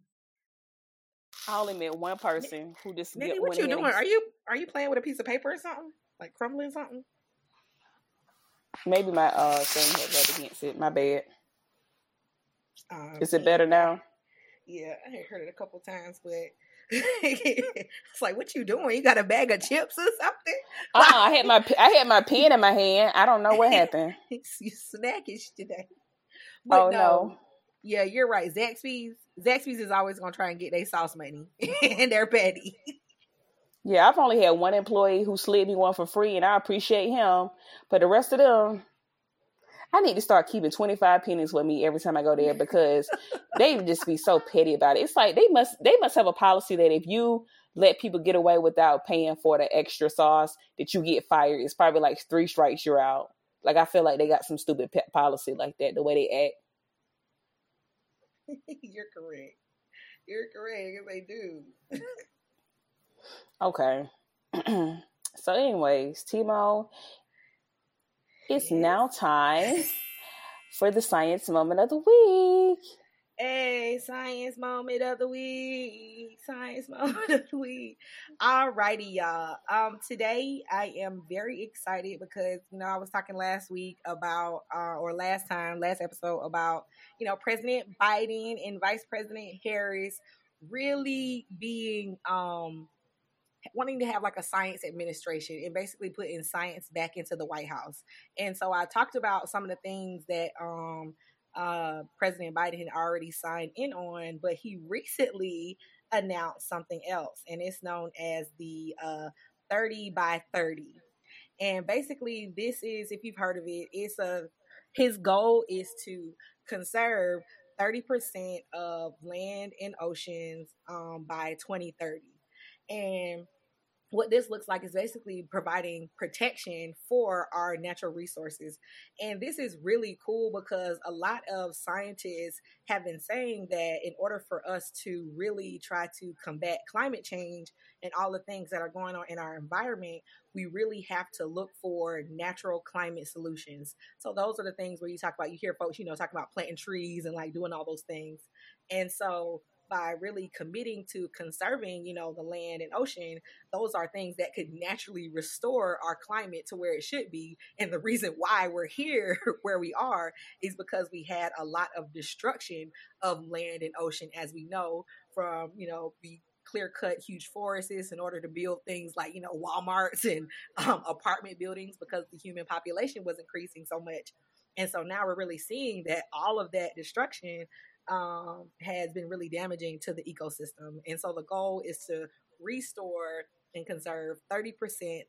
I only met one person who just Nikki, what you doing? Are you are you playing with a piece of paper or something? Like crumbling something? Maybe my uh thing had rubbed against it. My bad. Um, Is it better now? Yeah, I heard it a couple times, but it's like, what you doing? You got a bag of chips or something? Uh, I had my I had my pen in my hand. I don't know what happened. you snackish today. But oh no. no. Yeah, you're right. Zaxby's Zaxby's is always gonna try and get their sauce money and their petty. Yeah, I've only had one employee who slid me one for free, and I appreciate him. But the rest of them, I need to start keeping 25 pennies with me every time I go there because they just be so petty about it. It's like they must they must have a policy that if you let people get away without paying for the extra sauce that you get fired. It's probably like three strikes you're out. Like I feel like they got some stupid pet policy like that, the way they act. You're correct. You're correct. They do. okay. so, anyways, Tmo, it's yes. now time for the science moment of the week. Hey, science moment of the week. Science moment of the week. Alrighty, y'all. Um, today I am very excited because you know I was talking last week about uh, or last time, last episode about you know President Biden and Vice President Harris really being um wanting to have like a science administration and basically putting science back into the White House. And so I talked about some of the things that um, uh, President Biden had already signed in on, but he recently announced something else, and it's known as the uh, 30 by 30. And basically, this is, if you've heard of it, it's a his goal is to conserve 30% of land and oceans um, by 2030. And what this looks like is basically providing protection for our natural resources. And this is really cool because a lot of scientists have been saying that in order for us to really try to combat climate change and all the things that are going on in our environment, we really have to look for natural climate solutions. So those are the things where you talk about, you hear folks, you know, talk about planting trees and like doing all those things. And so by really committing to conserving, you know, the land and ocean, those are things that could naturally restore our climate to where it should be. And the reason why we're here where we are is because we had a lot of destruction of land and ocean, as we know from, you know, the clear cut huge forests in order to build things like you know walmarts and um, apartment buildings because the human population was increasing so much and so now we're really seeing that all of that destruction um, has been really damaging to the ecosystem. And so the goal is to restore and conserve 30%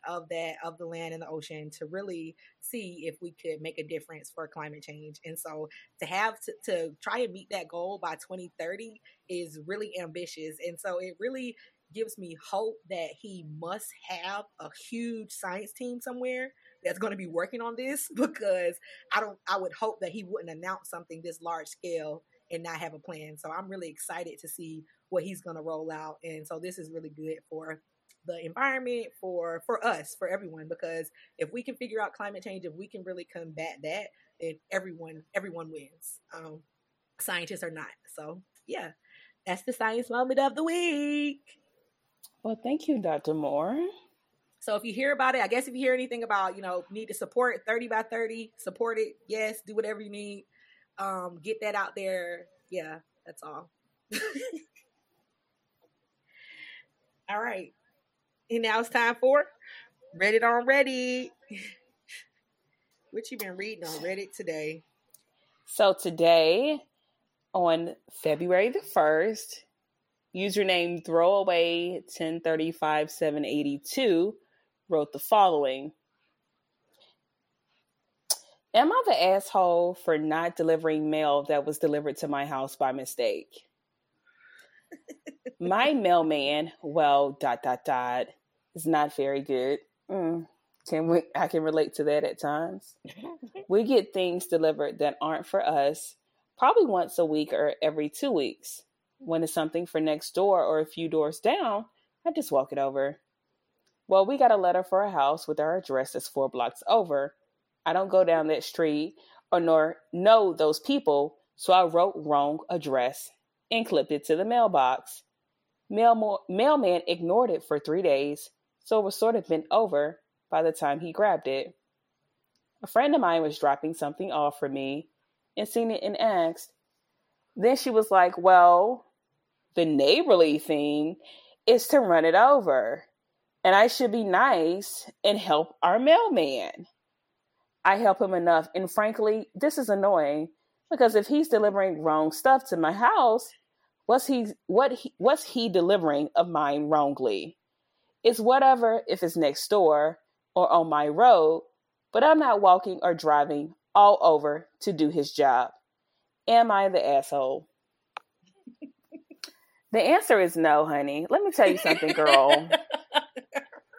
of that of the land and the ocean to really see if we could make a difference for climate change and so to have to, to try and meet that goal by 2030 is really ambitious and so it really gives me hope that he must have a huge science team somewhere that's going to be working on this because i don't i would hope that he wouldn't announce something this large scale and not have a plan. So I'm really excited to see what he's going to roll out. And so this is really good for the environment for for us for everyone because if we can figure out climate change if we can really combat that then everyone everyone wins. Um scientists are not. So yeah that's the science moment of the week. Well thank you dr moore. So if you hear about it i guess if you hear anything about you know need to support 30 by 30 support it. Yes do whatever you need um, get that out there. Yeah, that's all. all right. And now it's time for Reddit on Reddit. what you been reading on Reddit today? So today, on February the 1st, username throwaway 1035782 wrote the following Am I the asshole for not delivering mail that was delivered to my house by mistake? my mailman, well, dot dot dot, is not very good. Mm, can we? I can relate to that at times. we get things delivered that aren't for us, probably once a week or every two weeks. When it's something for next door or a few doors down, I just walk it over. Well, we got a letter for a house with our address that's four blocks over. I don't go down that street or nor know those people, so I wrote wrong address and clipped it to the mailbox. Mail- mailman ignored it for three days, so it was sort of bent over by the time he grabbed it. A friend of mine was dropping something off for me and seen it and asked. Then she was like, Well, the neighborly thing is to run it over. And I should be nice and help our mailman. I help him enough. And frankly, this is annoying because if he's delivering wrong stuff to my house, what's he what he, what's he delivering of mine wrongly? It's whatever if it's next door or on my road, but I'm not walking or driving all over to do his job. Am I the asshole? the answer is no, honey. Let me tell you something, girl.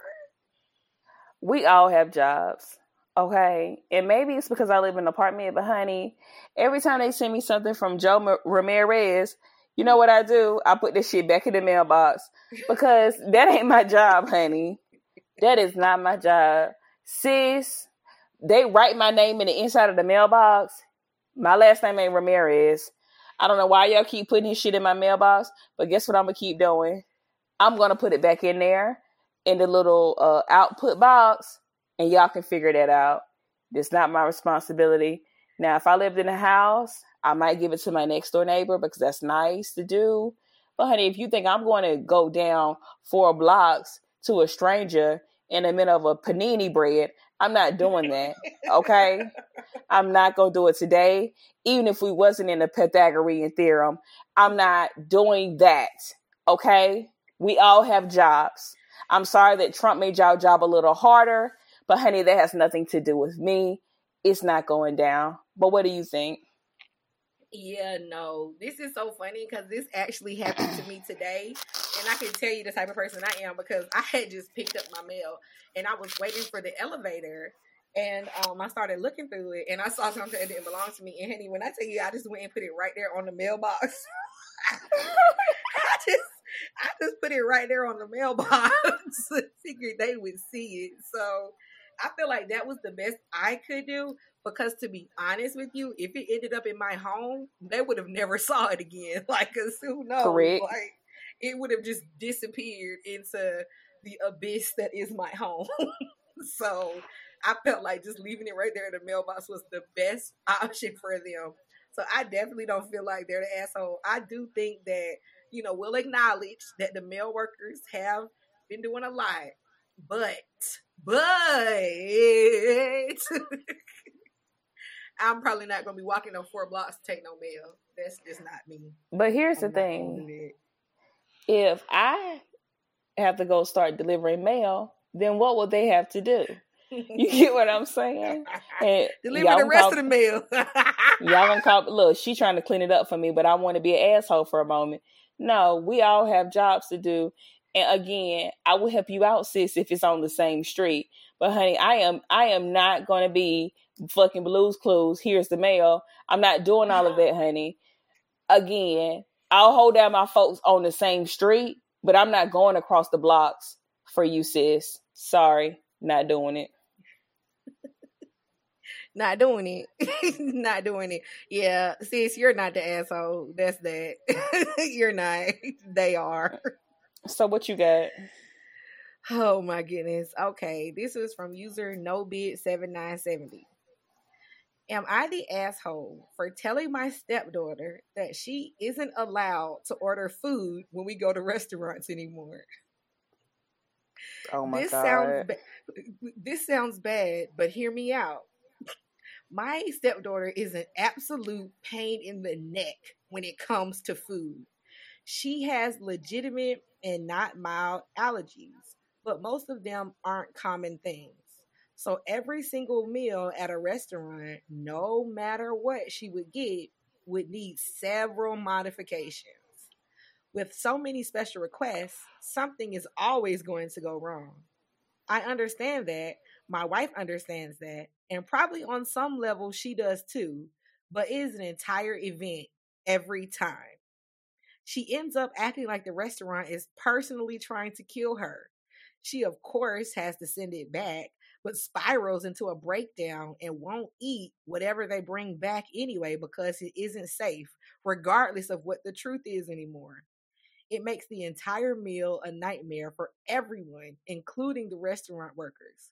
we all have jobs, okay? And maybe it's because I live in an apartment, but honey, every time they send me something from Joe Ramirez, you know what I do? I put this shit back in the mailbox because that ain't my job, honey. That is not my job. Sis, they write my name in the inside of the mailbox. My last name ain't Ramirez. I don't know why y'all keep putting this shit in my mailbox, but guess what I'm gonna keep doing? I'm gonna put it back in there in the little uh, output box, and y'all can figure that out. It's not my responsibility. Now, if I lived in a house, I might give it to my next door neighbor because that's nice to do. But honey, if you think I'm going to go down four blocks to a stranger in the middle of a panini bread, I'm not doing that. Okay. I'm not gonna do it today. Even if we wasn't in the Pythagorean theorem, I'm not doing that. Okay. We all have jobs. I'm sorry that Trump made y'all job a little harder, but honey, that has nothing to do with me. It's not going down. But what do you think? Yeah, no. This is so funny because this actually happened to me today. And I can tell you the type of person I am because I had just picked up my mail and I was waiting for the elevator. And um, I started looking through it and I saw something that didn't belong to me. And honey, when I tell you, I just went and put it right there on the mailbox. I just I just put it right there on the mailbox. Figured they would see it. So I feel like that was the best I could do because to be honest with you, if it ended up in my home, they would have never saw it again. Like, cause who knows? Correct. Like, it would have just disappeared into the abyss that is my home. so I felt like just leaving it right there in the mailbox was the best option for them. So I definitely don't feel like they're the asshole. I do think that, you know, we'll acknowledge that the mail workers have been doing a lot. But, but I'm probably not gonna be walking on four blocks to take no mail. That's just not me. But here's I'm the thing: if I have to go start delivering mail, then what will they have to do? You get what I'm saying? And Deliver the rest call, of the mail. y'all gonna call look, she trying to clean it up for me, but I want to be an asshole for a moment. No, we all have jobs to do. And again, I will help you out, sis, if it's on the same street. But honey, I am I am not gonna be fucking Blue's Clues. Here's the mail. I'm not doing all of that, honey. Again, I'll hold down my folks on the same street, but I'm not going across the blocks for you, sis. Sorry, not doing it. not doing it. not doing it. Yeah, sis, you're not the asshole. That's that. you're not. They are. So what you got? Oh my goodness. Okay, this is from user no bid seven nine seventy. Am I the asshole for telling my stepdaughter that she isn't allowed to order food when we go to restaurants anymore? Oh my this god. Sounds ba- this sounds bad, but hear me out. My stepdaughter is an absolute pain in the neck when it comes to food. She has legitimate and not mild allergies, but most of them aren't common things. So every single meal at a restaurant, no matter what she would get, would need several modifications. With so many special requests, something is always going to go wrong. I understand that. My wife understands that. And probably on some level, she does too. But it is an entire event every time. She ends up acting like the restaurant is personally trying to kill her She, of course, has to send it back, but spirals into a breakdown and won't eat whatever they bring back anyway because it isn't safe, regardless of what the truth is anymore. It makes the entire meal a nightmare for everyone, including the restaurant workers.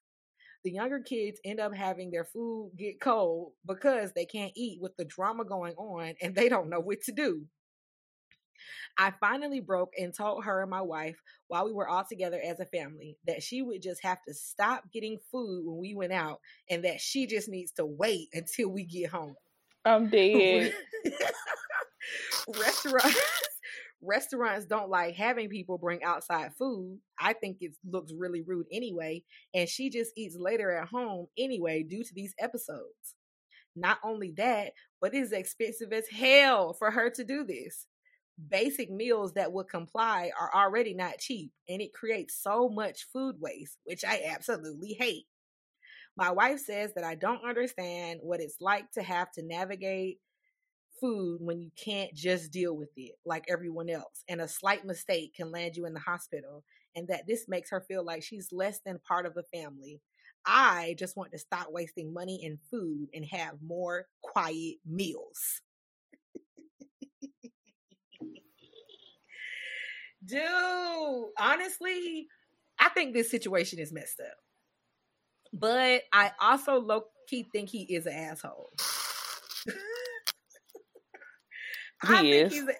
The younger kids end up having their food get cold because they can't eat with the drama going on and they don't know what to do. I finally broke and told her and my wife while we were all together as a family that she would just have to stop getting food when we went out and that she just needs to wait until we get home. I'm dead. Restaurants restaurants don't like having people bring outside food. I think it looks really rude anyway, and she just eats later at home anyway due to these episodes. Not only that, but it is expensive as hell for her to do this. Basic meals that would comply are already not cheap, and it creates so much food waste, which I absolutely hate. My wife says that I don't understand what it's like to have to navigate food when you can't just deal with it like everyone else. And a slight mistake can land you in the hospital, and that this makes her feel like she's less than part of the family. I just want to stop wasting money in food and have more quiet meals. Dude, honestly, I think this situation is messed up. But I also low key think he is an asshole. He I is. think he's a,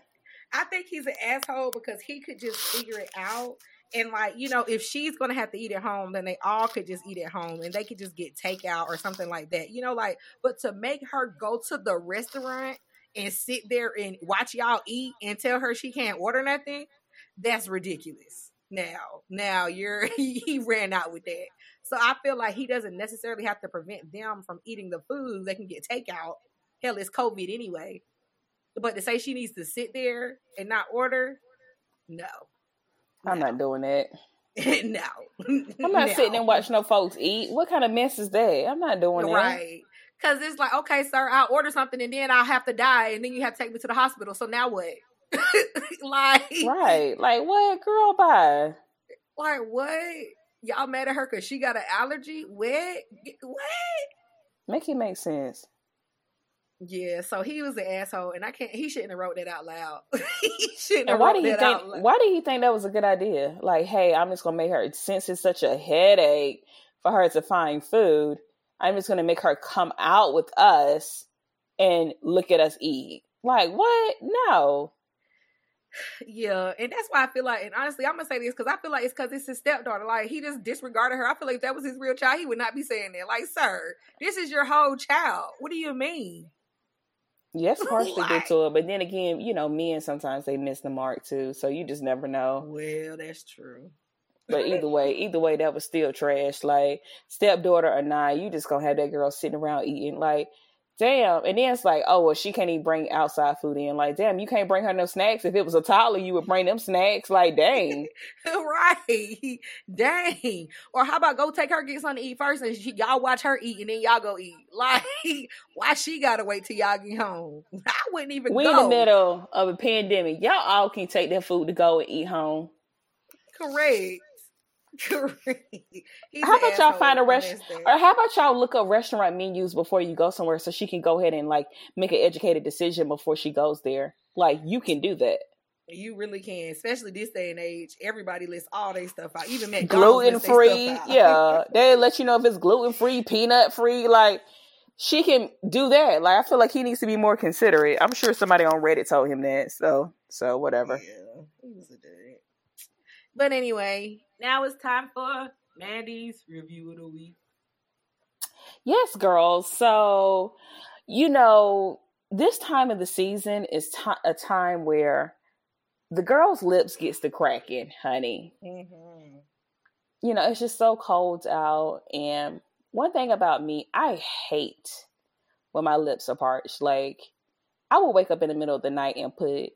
I think he's an asshole because he could just figure it out. And like, you know, if she's gonna have to eat at home, then they all could just eat at home and they could just get takeout or something like that. You know, like, but to make her go to the restaurant and sit there and watch y'all eat and tell her she can't order nothing, that's ridiculous. Now, now you're he ran out with that. So I feel like he doesn't necessarily have to prevent them from eating the food. They can get takeout. Hell, it's COVID anyway. But to say she needs to sit there and not order, no. I'm not doing that. no. I'm not No. sitting and watching no folks eat. What kind of mess is that? I'm not doing that. Right. Cause it's like, okay, sir, I'll order something and then I'll have to die and then you have to take me to the hospital. So now what? like Right. Like what? Girl, bye. like what? Y'all mad at her because she got an allergy? What? What? Make it make sense. Yeah, so he was an asshole, and I can't. He shouldn't have wrote that out loud. he shouldn't And have why wrote did he think? Why did he think that was a good idea? Like, hey, I'm just gonna make her. Since it's such a headache for her to find food, I'm just gonna make her come out with us and look at us eat. Like, what? No. Yeah, and that's why I feel like, and honestly, I'm gonna say this because I feel like it's because it's his stepdaughter. Like he just disregarded her. I feel like if that was his real child, he would not be saying that. Like, sir, this is your whole child. What do you mean? Yes, partially Why? did to it, but then again, you know, men sometimes they miss the mark too, so you just never know. Well, that's true. But either way, either way, that was still trash. Like stepdaughter or not, you just gonna have that girl sitting around eating. Like, damn. And then it's like, oh well, she can't even bring outside food in. Like, damn, you can't bring her no snacks. If it was a toddler, you would bring them snacks. Like, dang. right? Dang. Or how about go take her get something to eat first, and she, y'all watch her eat, and then y'all go eat. Like, why she gotta wait till y'all get home? I wouldn't even We go. in the middle of a pandemic. Y'all all can take that food to go and eat home. Correct. He's How about y'all find a restaurant, or how about y'all look up restaurant menus before you go somewhere, so she can go ahead and like make an educated decision before she goes there. Like you can do that. You really can, especially this day and age. Everybody lists all their stuff out, even gluten free. Yeah, they let you know if it's gluten free, peanut free. Like she can do that. Like I feel like he needs to be more considerate. I'm sure somebody on Reddit told him that. So so whatever. Yeah, he was a dude. But anyway, now it's time for Mandy's review of the week. Yes, girls. So you know this time of the season is ti a time where the girls' lips gets to cracking, honey. Mm-hmm. you know, it's just so cold out. And one thing about me, I hate when my lips are parched. Like, I will wake up in the middle of the night and put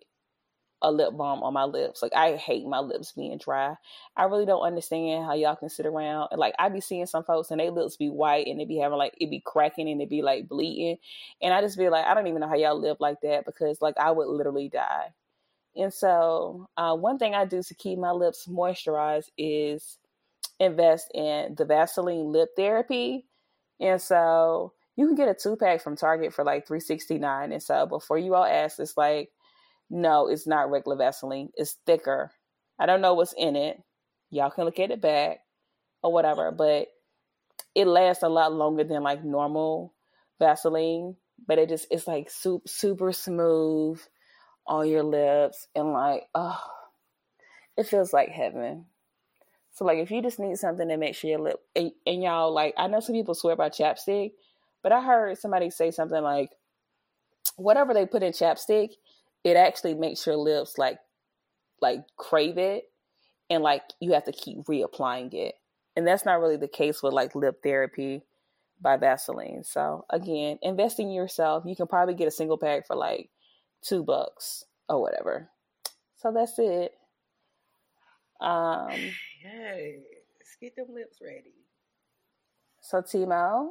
a lip balm on my lips. Like, I hate my lips being dry. I really don't understand how y'all can sit around and like I be seeing some folks and they lips be white and they be having like it be cracking and it be like bleeding. And I just be like, I don't even know how y'all live like that because like I would literally die. And so, uh, one thing I do to keep my lips moisturized is invest in the Vaseline lip therapy. And so you can get a two pack from Target for like three sixty nine. And so before you all ask, it's like, no, it's not regular Vaseline. It's thicker. I don't know what's in it. Y'all can look at it back or whatever, mm-hmm. but it lasts a lot longer than like normal Vaseline. But it just it's like super super smooth on your lips and like oh it feels like heaven. So like if you just need something to make sure your lip and, and y'all like I know some people swear by chapstick, but I heard somebody say something like whatever they put in chapstick, it actually makes your lips like like crave it and like you have to keep reapplying it. And that's not really the case with like lip therapy by Vaseline. So again, invest in yourself. You can probably get a single pack for like two bucks or whatever. So that's it. Um, hey, let's get them lips ready. So Tmo,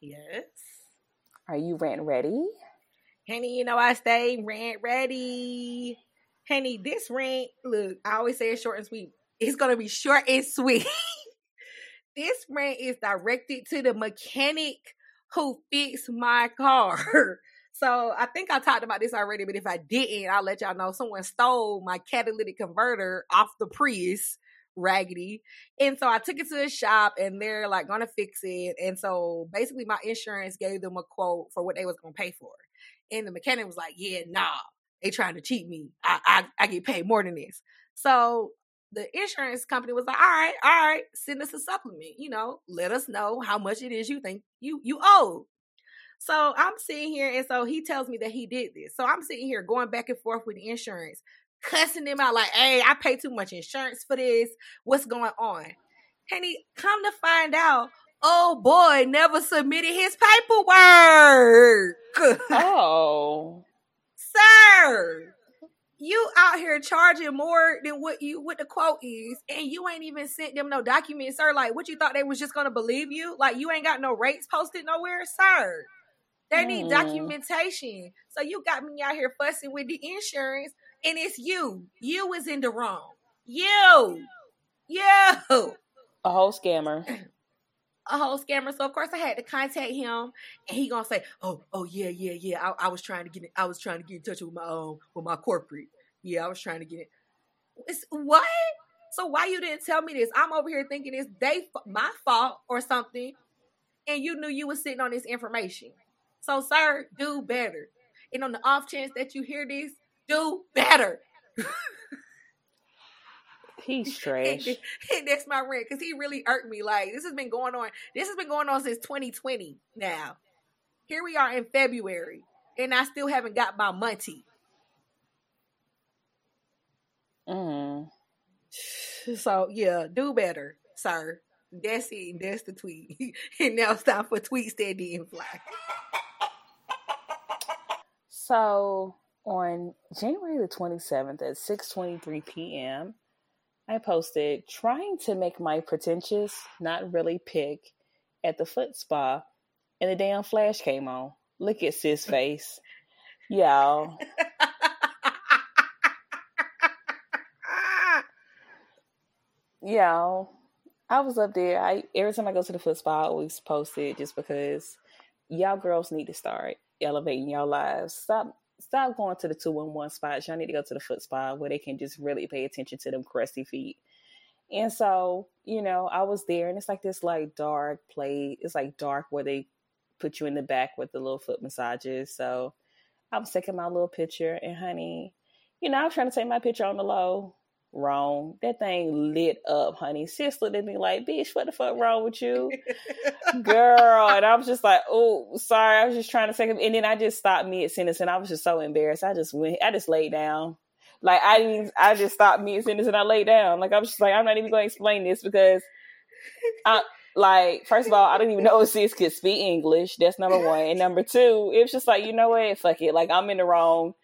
yes, are you rant ready? Henny, you know I stay rant ready. Henny, this rant, look, I always say it's short and sweet. It's gonna be short and sweet. this rant is directed to the mechanic who fixed my car. So I think I talked about this already, but if I didn't, I'll let y'all know someone stole my catalytic converter off the Prius raggedy. And so I took it to the shop and they're like gonna fix it. And so basically my insurance gave them a quote for what they was gonna pay for. And the mechanic was like, Yeah, nah, they trying to cheat me. I I, I get paid more than this. So the insurance company was like, all right, all right, send us a supplement, you know, let us know how much it is you think you you owe. So I'm sitting here, and so he tells me that he did this. So I'm sitting here going back and forth with the insurance, cussing them out like, "Hey, I pay too much insurance for this. What's going on?" He come to find out, oh boy, never submitted his paperwork. Oh, sir, you out here charging more than what you what the quote is, and you ain't even sent them no documents, sir. Like, what you thought they was just gonna believe you? Like, you ain't got no rates posted nowhere, sir. They need mm. documentation. So you got me out here fussing with the insurance, and it's you. You is in the wrong. You. You. A whole scammer. A whole scammer. So of course I had to contact him, and he gonna say, "Oh, oh yeah, yeah, yeah. I, I was trying to get, in, I was trying to get in touch with my um with my corporate. Yeah, I was trying to get it. It's what? So why you didn't tell me this? I'm over here thinking it's they my fault or something, and you knew you was sitting on this information. So, sir, do better. And on the off chance that you hear this, do better. He's trash. and, and that's my rant because he really irked me. Like this has been going on. This has been going on since 2020. Now, here we are in February, and I still haven't got my money. Mm. So yeah, do better, sir. That's it. That's the tweet. and now it's time for tweets that didn't fly. So on January the 27th at 6:23 p.m., I posted trying to make my pretentious, not really pick at the foot spa, and the damn flash came on. Look at sis face, y'all. y'all, I was up there. I every time I go to the foot spa, I always post it just because y'all girls need to start elevating y'all lives. Stop stop going to the two in one spots. Y'all need to go to the foot spa where they can just really pay attention to them crusty feet. And so, you know, I was there and it's like this like dark play. It's like dark where they put you in the back with the little foot massages. So I was taking my little picture and honey, you know, I was trying to take my picture on the low wrong. That thing lit up, honey. Sis looked at me like, bitch, what the fuck wrong with you? Girl. And I was just like, oh, sorry. I was just trying to take him. And then I just stopped mid sentence and I was just so embarrassed. I just went, I just laid down. Like I didn't, I just stopped mid sentence and I laid down. Like I was just like, I'm not even going to explain this because I, like, first of all, I didn't even know sis could speak English. That's number one. And number two, it was just like, you know what? Fuck it. Like I'm in the wrong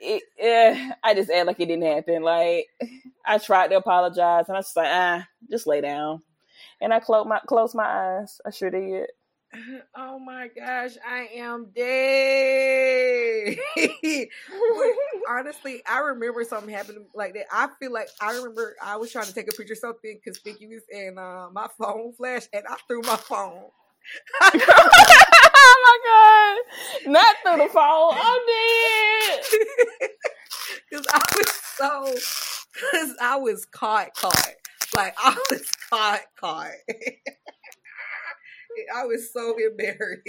it, eh, I just act like it didn't happen. Like I tried to apologize, and I was just like, ah, just lay down. And I closed my closed my eyes. I sure did. Oh my gosh, I am dead. honestly, I remember something happened like that. I feel like I remember I was trying to take a picture of something conspicuous and uh, my phone flashed and I threw my phone. oh my god! Not through the phone. I'm dead. Because I was so, because I was caught, caught. Like I was caught, caught. I was so embarrassed.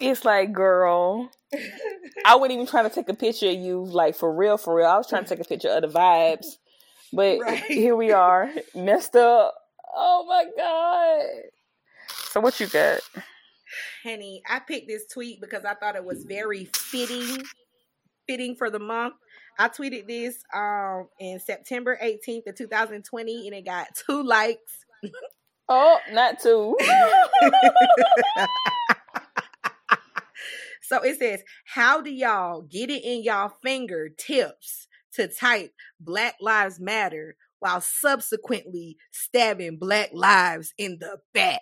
It's like, girl, I wasn't even trying to take a picture of you, like for real, for real. I was trying to take a picture of the vibes, but right. here we are, messed up. Oh my god! So what you got, Henny? I picked this tweet because I thought it was very fitting, fitting for the month. I tweeted this um in September 18th of 2020, and it got two likes. Oh, not two. so it says, How do y'all get it in y'all fingertips to type Black Lives Matter while subsequently stabbing Black lives in the back?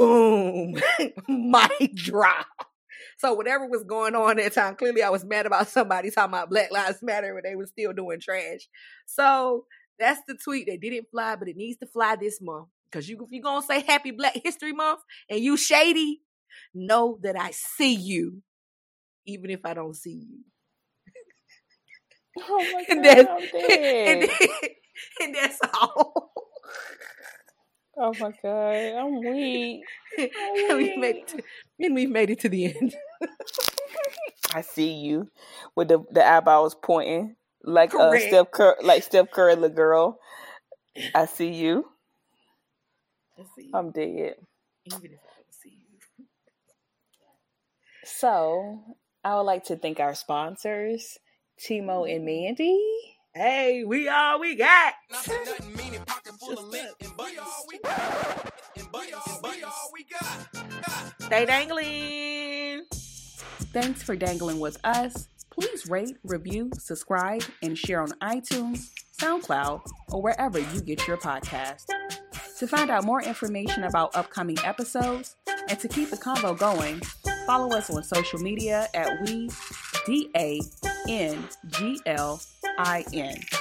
Boom. Mic drop. So whatever was going on at the time, clearly I was mad about somebody talking about Black Lives Matter when they were still doing trash. So that's the tweet that didn't fly, but it needs to fly this month. Because you, if you're going to say Happy Black History Month and you shady, know that I see you, even if I don't see you. Oh my and God, that's, and, and that's all. Oh my god, I'm weak. and we made it to, and we've made it to the end. I see you with the the eyeballs pointing like uh, Steph Curry, like Steph Curry, the girl. I see you. I see you. I'm dead. Even if I don't see you. So I would like to thank our sponsors, Tmo and Mandy. Hey, we all we got. Stay dangling. Thanks for dangling with us. Please rate, review, subscribe, and share on iTunes, SoundCloud, or wherever you get your podcast. To find out more information about upcoming episodes and to keep the convo going, follow us on social media at we D A N G L I N.